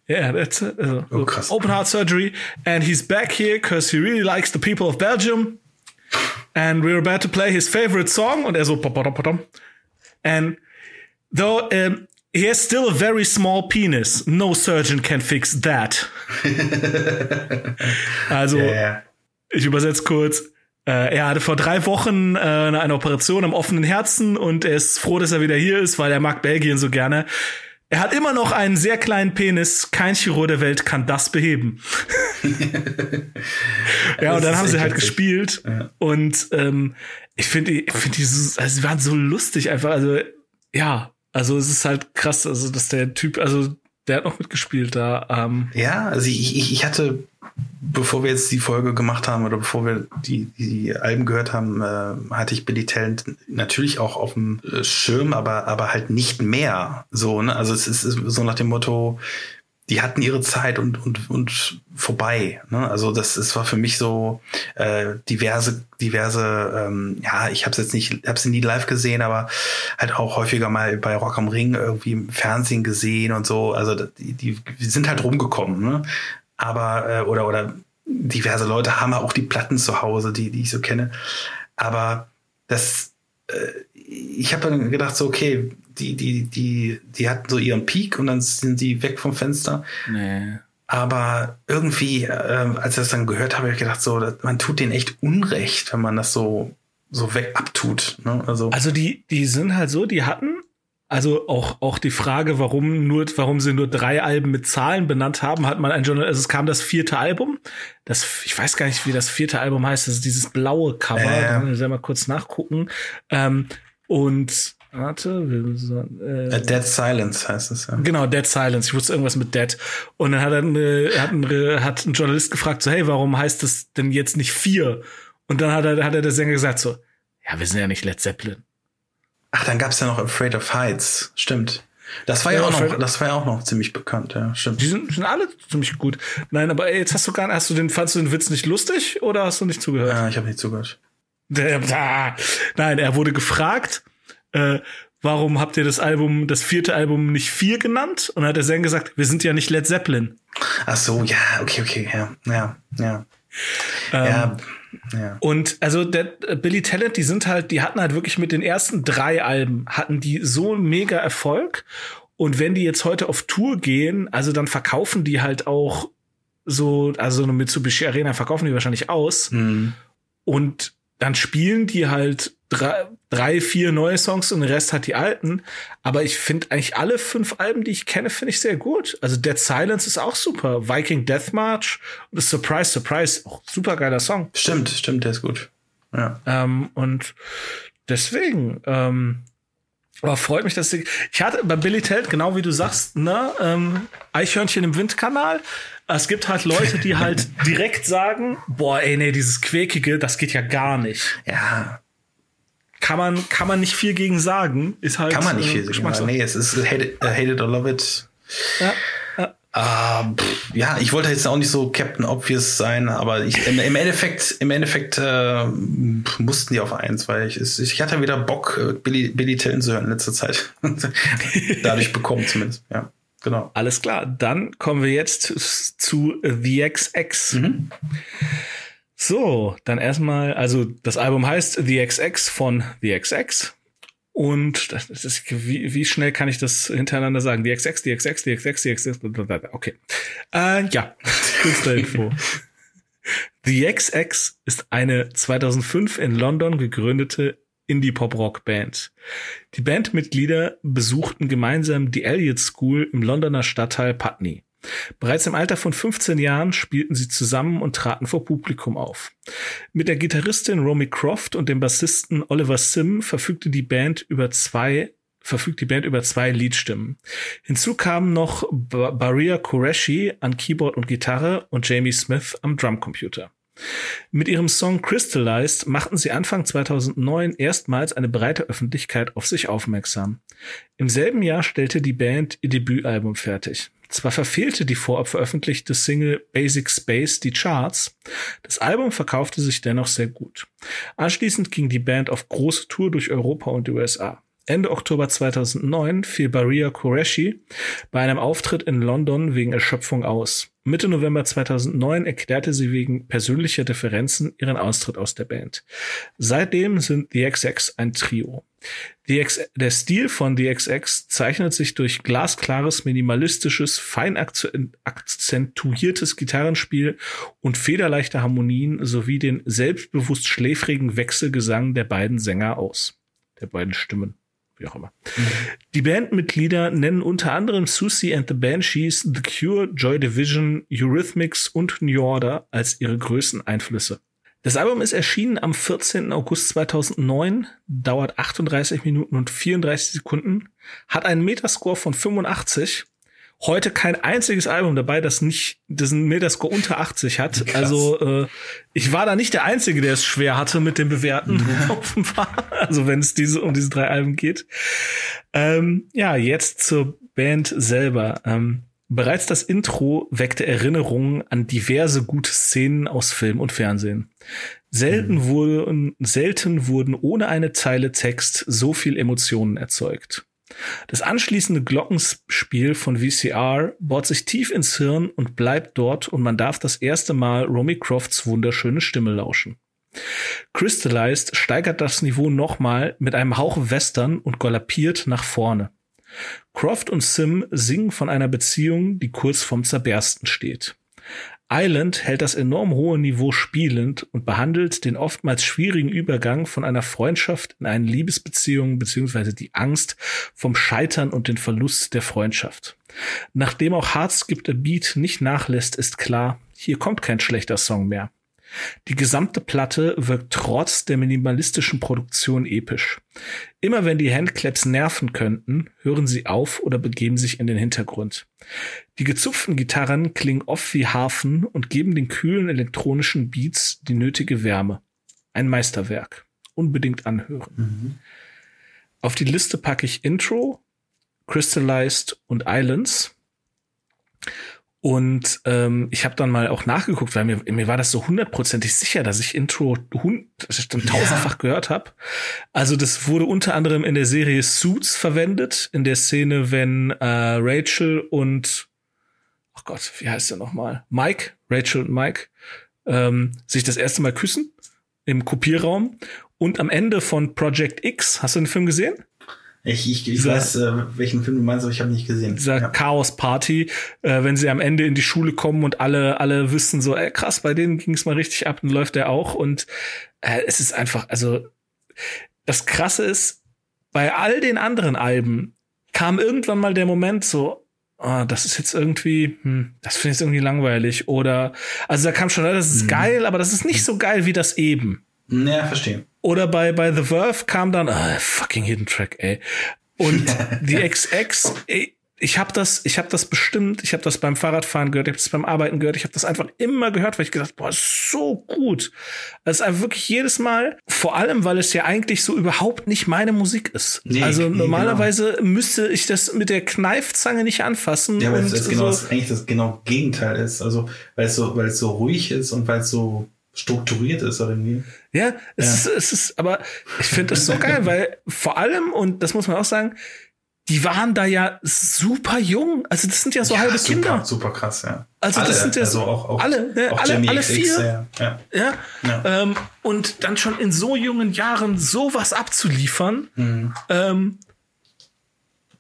Yeah, that's. Also, oh, krass. Open heart surgery. And he's back here because he really likes the people of Belgium. And we're about to play his favorite song. Und er so, pop, pop, pop, and though um, he has still a very small penis, no surgeon can fix that. <laughs> also, yeah. ich übersetze kurz. Äh, er hatte vor drei Wochen äh, eine Operation am offenen Herzen und er ist froh, dass er wieder hier ist, weil er mag Belgien so gerne. Er hat immer noch einen sehr kleinen Penis. Kein Chirurg der Welt kann das beheben. <laughs> ja, und dann haben sie halt gespielt. Ja. Und ähm, ich finde, ich finde die, so, also sie waren so lustig einfach. Also ja, also es ist halt krass, also dass der Typ, also der hat noch mitgespielt da. Ähm. Ja, also ich, ich, ich hatte, bevor wir jetzt die Folge gemacht haben oder bevor wir die, die Alben gehört haben, äh, hatte ich Billy Talent natürlich auch auf dem Schirm, aber, aber halt nicht mehr. So, ne? Also es ist so nach dem Motto, die hatten ihre Zeit und, und, und vorbei. Ne? Also das, das war für mich so äh, diverse, diverse, ähm, ja, ich habe es jetzt nicht, habe sie nie live gesehen, aber halt auch häufiger mal bei Rock am Ring irgendwie im Fernsehen gesehen und so. Also die, die sind halt rumgekommen, ne? Aber, äh, oder, oder diverse Leute haben auch die Platten zu Hause, die, die ich so kenne. Aber das, äh, ich habe dann gedacht, so, okay, die, die, die, die hatten so ihren Peak und dann sind die weg vom Fenster. Nee. Aber irgendwie, äh, als ich das dann gehört habe, habe ich gedacht, so, man tut denen echt Unrecht, wenn man das so, so weg abtut. Ne? Also, also die, die sind halt so, die hatten, also auch, auch die Frage, warum nur, warum sie nur drei Alben mit Zahlen benannt haben, hat man ein Journal, also es kam das vierte Album. Das, ich weiß gar nicht, wie das vierte Album heißt. Das ist dieses blaue Cover. Äh. Da müssen wir mal kurz nachgucken. Ähm, und Warte, äh, A Dead Silence heißt es ja. Genau, Dead Silence. Ich wusste irgendwas mit Dead. Und dann hat, er, äh, hat, ein, hat ein Journalist gefragt, so, hey, warum heißt das denn jetzt nicht vier? Und dann hat er, hat er der Sänger gesagt, so, ja, wir sind ja nicht Led Zeppelin. Ach, dann gab's ja noch Afraid of Heights. Stimmt. Das war ja, ja auch noch, das war ja auch noch ziemlich bekannt, ja, stimmt. Die sind, sind alle ziemlich gut. Nein, aber ey, jetzt hast du gar nicht, hast du den, fandst du den Witz nicht lustig oder hast du nicht zugehört? Ja, ich habe nicht zugehört. <laughs> Nein, er wurde gefragt, äh, warum habt ihr das Album, das vierte Album nicht vier genannt? Und dann hat der Sänger gesagt, wir sind ja nicht Led Zeppelin. Ach so, ja, okay, okay, ja, ja, ja. Ähm, ja. Ja. Und also der äh, Billy Talent, die sind halt, die hatten halt wirklich mit den ersten drei Alben hatten die so mega Erfolg. Und wenn die jetzt heute auf Tour gehen, also dann verkaufen die halt auch so, also eine Mitsubishi Arena verkaufen die wahrscheinlich aus. Mhm. Und dann spielen die halt drei, drei, vier neue Songs und den Rest hat die alten. Aber ich finde eigentlich alle fünf Alben, die ich kenne, finde ich sehr gut. Also Dead Silence ist auch super. Viking Death March und Surprise, Surprise, auch super geiler Song. Stimmt, stimmt, der ist gut. Ja. Ähm, und deswegen, ähm, aber freut mich, dass ich, ich hatte bei Billy Telt, genau wie du sagst, ne, ähm, Eichhörnchen im Windkanal. Es gibt halt Leute, die halt <laughs> direkt sagen, boah, ey, nee, dieses Quäkige, das geht ja gar nicht. Ja, kann man, kann man nicht viel gegen sagen. Ist halt. Kann man nicht viel äh, sagen. Nee, es ist hate it, uh, hate it or love it. Ja. Ja. Uh, pff, ja, ich wollte jetzt auch nicht so Captain Obvious sein, aber ich, im, im Endeffekt, im Endeffekt äh, mussten die auf eins, weil ich, ich hatte wieder Bock, äh, Billy, Billy Tillen zu hören in letzter Zeit. <laughs> Dadurch bekommen zumindest, ja. Genau. Alles klar. Dann kommen wir jetzt zu The XX. Mhm. So, dann erstmal, also das Album heißt The XX von The XX. Und das ist, wie, wie schnell kann ich das hintereinander sagen? The XX, The XX, The XX, The XX, okay. Äh, ja, Künstlerinfo. The XX ist eine 2005 in London gegründete Indie-Pop-Rock-Band. Die Bandmitglieder besuchten gemeinsam die Elliott School im Londoner Stadtteil Putney. Bereits im Alter von 15 Jahren spielten sie zusammen und traten vor Publikum auf. Mit der Gitarristin Romy Croft und dem Bassisten Oliver Sim verfügte die Band über zwei verfügt die Band über zwei Liedstimmen. Hinzu kamen noch Baria Qureshi an Keyboard und Gitarre und Jamie Smith am Drumcomputer. Mit ihrem Song Crystallized machten sie Anfang 2009 erstmals eine breite Öffentlichkeit auf sich aufmerksam. Im selben Jahr stellte die Band ihr Debütalbum fertig. Zwar verfehlte die vorab veröffentlichte Single Basic Space die Charts, das Album verkaufte sich dennoch sehr gut. Anschließend ging die Band auf große Tour durch Europa und die USA. Ende Oktober 2009 fiel Baria Qureshi bei einem Auftritt in London wegen Erschöpfung aus. Mitte November 2009 erklärte sie wegen persönlicher Differenzen ihren Austritt aus der Band. Seitdem sind The XX ein Trio. The X der Stil von The XX zeichnet sich durch glasklares, minimalistisches, fein akzentuiertes Gitarrenspiel und federleichte Harmonien sowie den selbstbewusst schläfrigen Wechselgesang der beiden Sänger aus. Der beiden Stimmen wie auch immer. Mhm. Die Bandmitglieder nennen unter anderem Susie and the Banshees, The Cure, Joy Division, Eurythmics und New Order als ihre größten Einflüsse. Das Album ist erschienen am 14. August 2009, dauert 38 Minuten und 34 Sekunden, hat einen Metascore von 85 heute kein einziges Album dabei, das nicht diesen Metascore unter 80 hat. Krass. Also äh, ich war da nicht der Einzige, der es schwer hatte mit dem Bewerten, mhm. <laughs> offenbar. Also wenn es diese um diese drei Alben geht. Ähm, ja, jetzt zur Band selber. Ähm, bereits das Intro weckte Erinnerungen an diverse gute Szenen aus Film und Fernsehen. Selten mhm. wurden, selten wurden ohne eine Zeile Text so viel Emotionen erzeugt. Das anschließende Glockenspiel von VCR bohrt sich tief ins Hirn und bleibt dort und man darf das erste Mal Romy Crofts wunderschöne Stimme lauschen. Crystallized steigert das Niveau nochmal mit einem Hauch Western und galoppiert nach vorne. Croft und Sim singen von einer Beziehung, die kurz vorm Zerbersten steht. Island hält das enorm hohe Niveau spielend und behandelt den oftmals schwierigen Übergang von einer Freundschaft in eine Liebesbeziehung beziehungsweise die Angst vom Scheitern und den Verlust der Freundschaft. Nachdem auch Heart Skip the Beat nicht nachlässt, ist klar, hier kommt kein schlechter Song mehr. Die gesamte Platte wirkt trotz der minimalistischen Produktion episch. Immer wenn die Handclaps nerven könnten, hören sie auf oder begeben sich in den Hintergrund. Die gezupften Gitarren klingen oft wie Harfen und geben den kühlen elektronischen Beats die nötige Wärme. Ein Meisterwerk. Unbedingt anhören. Mhm. Auf die Liste packe ich Intro, Crystallized und Islands. Und ähm, ich habe dann mal auch nachgeguckt, weil mir, mir war das so hundertprozentig sicher, dass ich Intro hund, dass ich dann tausendfach ja. gehört habe. Also das wurde unter anderem in der Serie Suits verwendet, in der Szene, wenn äh, Rachel und ach Gott, wie heißt der nochmal? Mike, Rachel und Mike, ähm, sich das erste Mal küssen im Kopierraum. Und am Ende von Project X, hast du den Film gesehen? Ich, ich, ich weiß, äh, welchen Film du meinst, aber ich habe nicht gesehen. Dieser ja. Chaos Party, äh, wenn sie am Ende in die Schule kommen und alle alle wissen so, ey, krass, bei denen ging es mal richtig ab, und läuft der auch und äh, es ist einfach, also das Krasse ist, bei all den anderen Alben kam irgendwann mal der Moment so, oh, das ist jetzt irgendwie, hm, das finde ich jetzt irgendwie langweilig oder, also da kam schon, das ist mhm. geil, aber das ist nicht so geil wie das eben. Ja, verstehe. Oder bei, bei The Verve kam dann, ah, fucking Hidden Track, ey. Und <laughs> die XX, ey, ich habe das, ich habe das bestimmt, ich habe das beim Fahrradfahren gehört, ich habe das beim Arbeiten gehört, ich habe das einfach immer gehört, weil ich gedacht, boah, ist so gut. Das ist einfach wirklich jedes Mal, vor allem, weil es ja eigentlich so überhaupt nicht meine Musik ist. Nee, also nee, normalerweise genau. müsste ich das mit der Kneifzange nicht anfassen. Ja, weil es genau, so eigentlich das genau Gegenteil ist. Also weil es so, weil es so ruhig ist und weil es so strukturiert ist irgendwie. Ja, es, ja. Ist, es ist, aber ich finde das so geil, weil vor allem, und das muss man auch sagen, die waren da ja super jung. Also das sind ja so ja, halbe super, Kinder. Super krass, ja. Also alle, das sind ja also auch, auch, alle, ne, auch alle, alle vier. Ja. ja. ja. Ähm, und dann schon in so jungen Jahren sowas abzuliefern, mhm. ähm,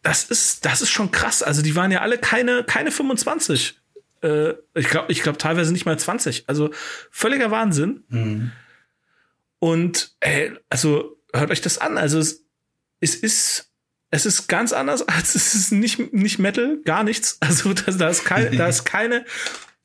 das ist, das ist schon krass. Also die waren ja alle keine, keine 25 äh, ich glaube, ich glaube teilweise nicht mal 20. Also völliger Wahnsinn. Mhm. Und ey, also hört euch das an. Also es, es ist es ist ganz anders, <laughs> als es ist nicht, nicht Metal, gar nichts. <laughs> Also da, da ist keine, da ist keine,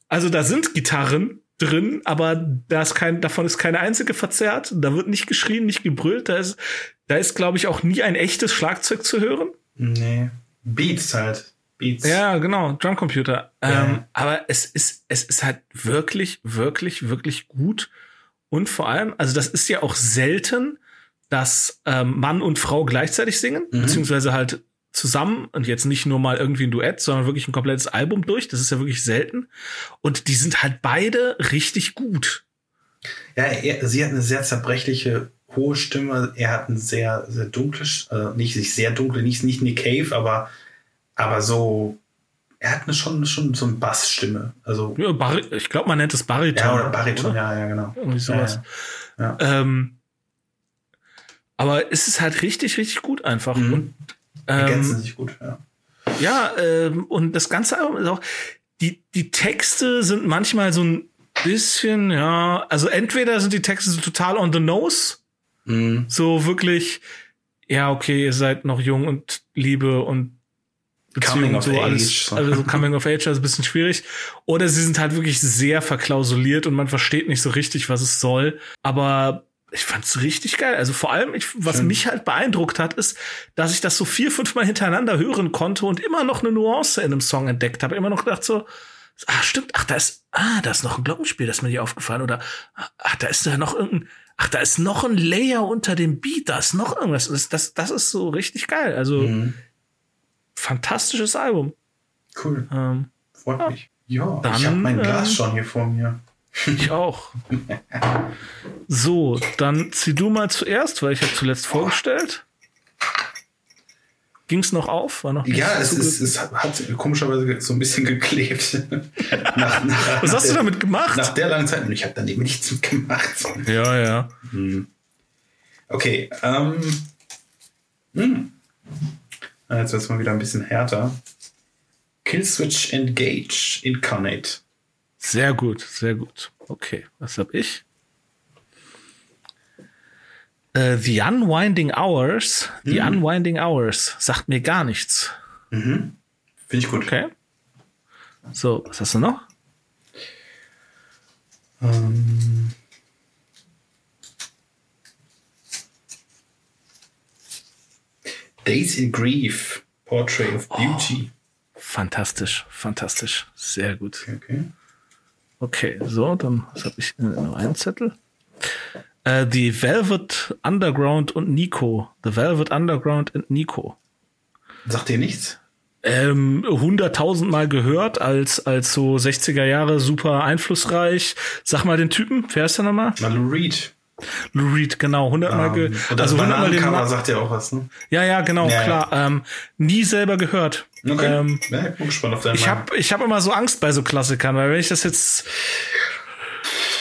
also da sind Gitarren drin, aber da ist kein, davon ist keine einzige verzerrt. Da wird nicht geschrien, nicht gebrüllt. Da ist, da ist, glaube ich, auch nie ein echtes Schlagzeug zu hören. Nee. Beats halt. Beats. Ja, genau, Drumcomputer. Ja. Ähm, aber es ist, es ist halt wirklich, wirklich, wirklich gut. Und vor allem, also das ist ja auch selten, dass ähm, Mann und Frau gleichzeitig singen, mhm. beziehungsweise halt zusammen und jetzt nicht nur mal irgendwie ein Duett, sondern wirklich ein komplettes Album durch. Das ist ja wirklich selten. Und die sind halt beide richtig gut. Ja, er, sie hat eine sehr zerbrechliche, hohe Stimme. Er hat ein sehr, sehr dunkles, äh, nicht, nicht sehr dunkle, nicht, nicht eine Cave, aber, aber so, er hat eine, schon, schon so eine Bassstimme. Also, ja, ich glaube, man nennt es Bariton. Ja, oder Bariton, oder? ja, ja, genau. Irgendwie sowas. Ja, ja. Ähm, aber es ist halt richtig, richtig gut einfach. Mhm. Und, ähm, Ergänzen sich gut, ja. Ja, ähm, und das Ganze ist auch, die, die Texte sind manchmal so ein bisschen, ja, also entweder sind die Texte so total on the nose, mhm. so wirklich, ja, okay, ihr seid noch jung und Liebe und Beziehung und so alles, also so Coming of Age ist ein bisschen schwierig. Oder sie sind halt wirklich sehr verklausuliert und man versteht nicht so richtig, was es soll. Aber ich fand's richtig geil. Also vor allem, ich, was Schön. mich halt beeindruckt hat, ist, dass ich das so vier, fünf Mal hintereinander hören konnte und immer noch eine Nuance in einem Song entdeckt habe. Immer noch gedacht so, ah, stimmt, ach, da ist, ah, da ist noch ein Glockenspiel, das ist mir nicht aufgefallen. Oder, ach, da ist da noch irgendein, ach, da ist noch ein Layer unter dem Beat, da ist noch irgendwas. Das, das, das ist so richtig geil. Also, mhm. Fantastisches Album. Cool. Ähm, Freut ja. mich. Ja, Dann, ich habe mein Glas ähm, schon hier vor mir. <laughs> Ich auch. So, dann zieh du mal zuerst, weil ich habe zuletzt vorgestellt. Ging es noch auf? War noch ja, es, ist, es hat komischerweise so ein bisschen geklebt. <laughs> nach, nach, Was hast der, du damit gemacht? Nach der langen Zeit. Und ich habe dann eben nichts gemacht. Ja, ja. Hm. Okay. Ähm, hm. Jetzt wird es mal wieder ein bisschen härter. Killswitch Engage Incarnate. Sehr gut, sehr gut. Okay, was habe ich? Uh, the Unwinding Hours. The mhm. Unwinding Hours sagt mir gar nichts. Mhm. Finde ich gut. Okay. So, was hast du noch? Um. Days in Grief, Portrait of Beauty. Oh, fantastisch, fantastisch. Sehr gut. Okay, okay. Okay, so, dann habe ich noch einen Zettel. Äh, die Velvet Underground und Nico. The Velvet Underground und Nico. Sagt dir nichts? Ähm, hunderttausendmal gehört als, als so 60er Jahre super einflussreich. Sag mal den Typen, wer ist der nochmal? Lou Reed. Lou Reed, genau, hundertmal um, ähm, gehört. Also hundertmal den Namen sagt ja auch was, ne? Ja, ja, genau, ja, klar. Ja. Ähm, nie selber gehört. Okay. Ähm, ja, ich bin gespannt auf deinen Ich habe ich hab immer so Angst bei so Klassikern, weil wenn ich das jetzt.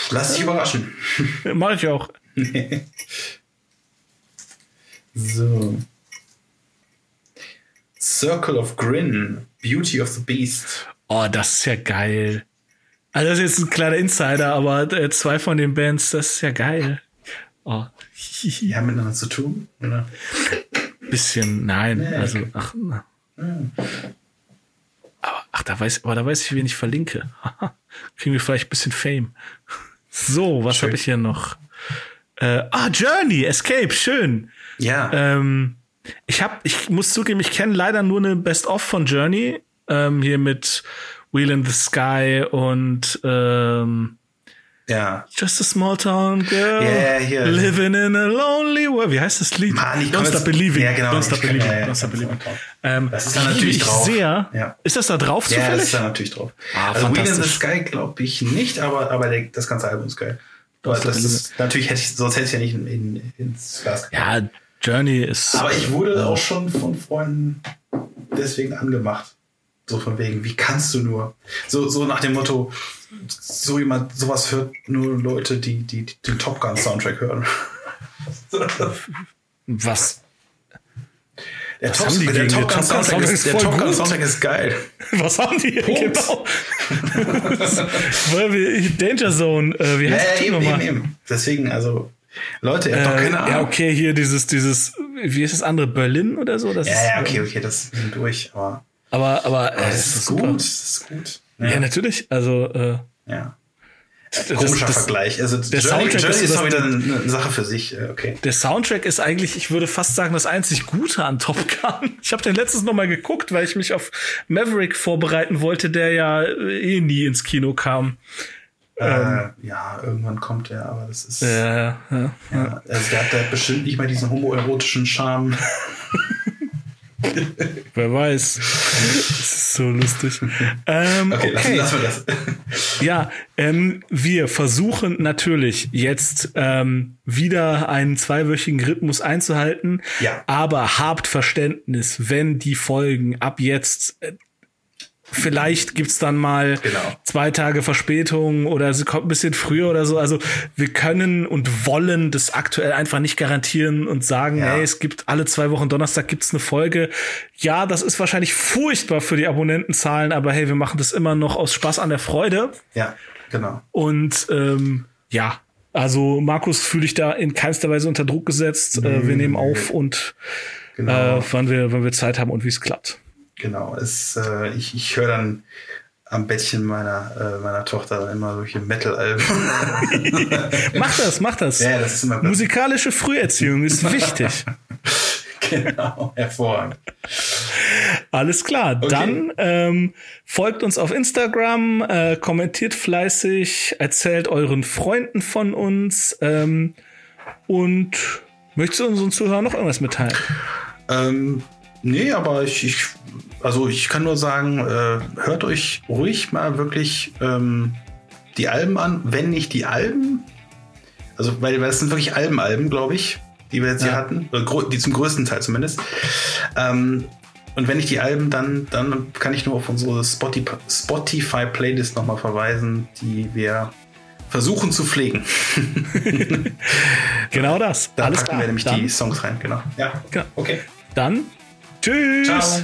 Lass dich überraschen. <laughs> Mach ich auch. <laughs> so. Circle of Grin, Beauty of the Beast. Oh, das ist ja geil. Also das ist jetzt ein kleiner Insider, aber äh, zwei von den Bands, das ist ja geil. Oh. <laughs> Haben miteinander zu tun, oder? Bisschen, nein. Nee, also, okay. ach, na. Aber, ach, da weiß, aber da weiß ich, wen ich verlinke. <laughs> Kriegen wir vielleicht ein bisschen Fame. So, was habe ich hier noch? Äh, ah, Journey, Escape, schön. Ja. Ähm, ich hab, ich muss zugeben, ich kenne leider nur eine Best-of von Journey. Ähm, hier mit Wheel in the Sky und ähm, ja. Just a small town girl. Yeah, yeah. Living in a lonely world. Wie heißt das Lied? Mann, ich Don't Stop Believing. Ja, genau. Don't Stop Believing. Ja, ja, Don't Stop Believing. Ähm, das ist da natürlich drauf. Sehr. Ja. Ist das da drauf zufällig? Ja, das ist da natürlich drauf. Ah, also Wheel in the Sky glaube ich nicht, aber, aber der, das ganze Album ist geil. Das ist, natürlich hätte ich, sonst hätte ich ja nicht in, in, ins Glas Ja, Journey ist. Aber ich wurde auch schon von Freunden deswegen angemacht. So von wegen, wie kannst du nur? So, so nach dem Motto, so jemand, sowas hört nur Leute, die, die, die den Top Gun Soundtrack hören. Was? Der, Was Top, haben die der Top Gun Soundtrack, Soundtrack ist, der Top Gun Soundtrack ist geil. Was haben die? <laughs> Genau. Danger Zone, äh, wie heißt ja, ja, eben, eben, eben. Deswegen, also, Leute, ihr habt doch keine Ahnung. Ja, okay, hier dieses, dieses, wie ist das andere, Berlin oder so? Das Ja, ist, ja, okay, okay, das sind durch, aber, Aber, aber, äh, aber das es ist super. gut, das ist gut. Ja, natürlich. Also, äh, Ja. das- Komischer das- Vergleich. Also der Journey, Soundtrack Journey ist ist auch wieder eine, eine Sache für sich. äh, Okay. Der Soundtrack ist eigentlich, ich würde fast sagen, das einzig Gute an Top Gun. Ich habe den letztens noch mal geguckt, weil ich mich auf Maverick vorbereiten wollte, der ja äh, eh nie ins Kino kam. äh, ja, irgendwann kommt er, aber das ist. Ähm. Ja, ja. ja, also der hat da bestimmt nicht mal diesen homoerotischen Charme. <laughs> <laughs> Wer weiß. Das ist so lustig. Ähm, Okay, okay. Lassen, lassen wir das. Ja, ähm, wir versuchen natürlich jetzt ähm, wieder einen zweiwöchigen Rhythmus einzuhalten. Ja. Aber habt Verständnis, wenn die Folgen ab jetzt äh, Vielleicht gibt's dann mal Genau. zwei Tage Verspätung oder sie kommt ein bisschen früher oder so. Also wir können und wollen das aktuell einfach nicht garantieren und sagen, Ja. hey, es gibt alle zwei Wochen Donnerstag gibt's eine Folge. Ja, das ist wahrscheinlich furchtbar für die Abonnentenzahlen, aber hey, wir machen das immer noch aus Spaß an der Freude. Ja, genau. Und ähm, ja, also Markus fühle ich da in keinster Weise unter Druck gesetzt. Äh, wir nehmen auf und Genau. äh, wann wir, wann wir Zeit haben und wie es klappt. Genau. Es, äh, ich ich höre dann am Bettchen meiner, äh, meiner Tochter dann immer solche Metal-Alben. <laughs> Mach das, mach das. ja, das ist immer Musikalische Früherziehung ist wichtig. <laughs> Genau, hervorragend. Alles klar. Dann ähm, folgt uns auf Instagram, äh, kommentiert fleißig, erzählt euren Freunden von uns ähm, und möchtest du unseren Zuhörern noch irgendwas mitteilen? Ähm, nee, aber ich, ich, also ich kann nur sagen, äh, hört euch ruhig mal wirklich ähm, die Alben an, wenn nicht die Alben. Also, weil, weil es sind wirklich Alben-Alben, glaube ich, die wir jetzt hier Ja. hatten. Oder gro- Die zum größten Teil zumindest. Ähm, und wenn nicht die Alben, dann, dann kann ich nur auf unsere Spotify- Spotify-Playlist nochmal verweisen, die wir versuchen zu pflegen. <laughs> Genau das. Da Alles packen klar. wir nämlich Dann, die Songs rein, genau. Ja, Genau. okay. dann tschüss. Ciao.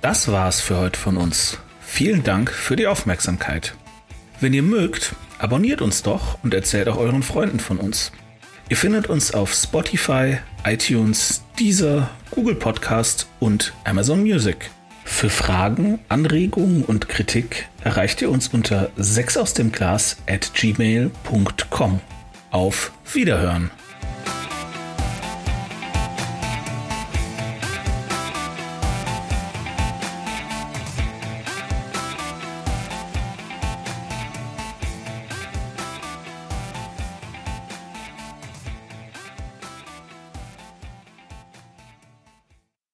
Das war's für heute von uns. Vielen Dank für die Aufmerksamkeit. Wenn ihr mögt, abonniert uns doch und erzählt auch euren Freunden von uns. Ihr findet uns auf Spotify, iTunes, Deezer, Google Podcast und Amazon Music. Für Fragen, Anregungen und Kritik erreicht ihr uns unter 6 aus dem Glas at gmail.com. Auf Wiederhören!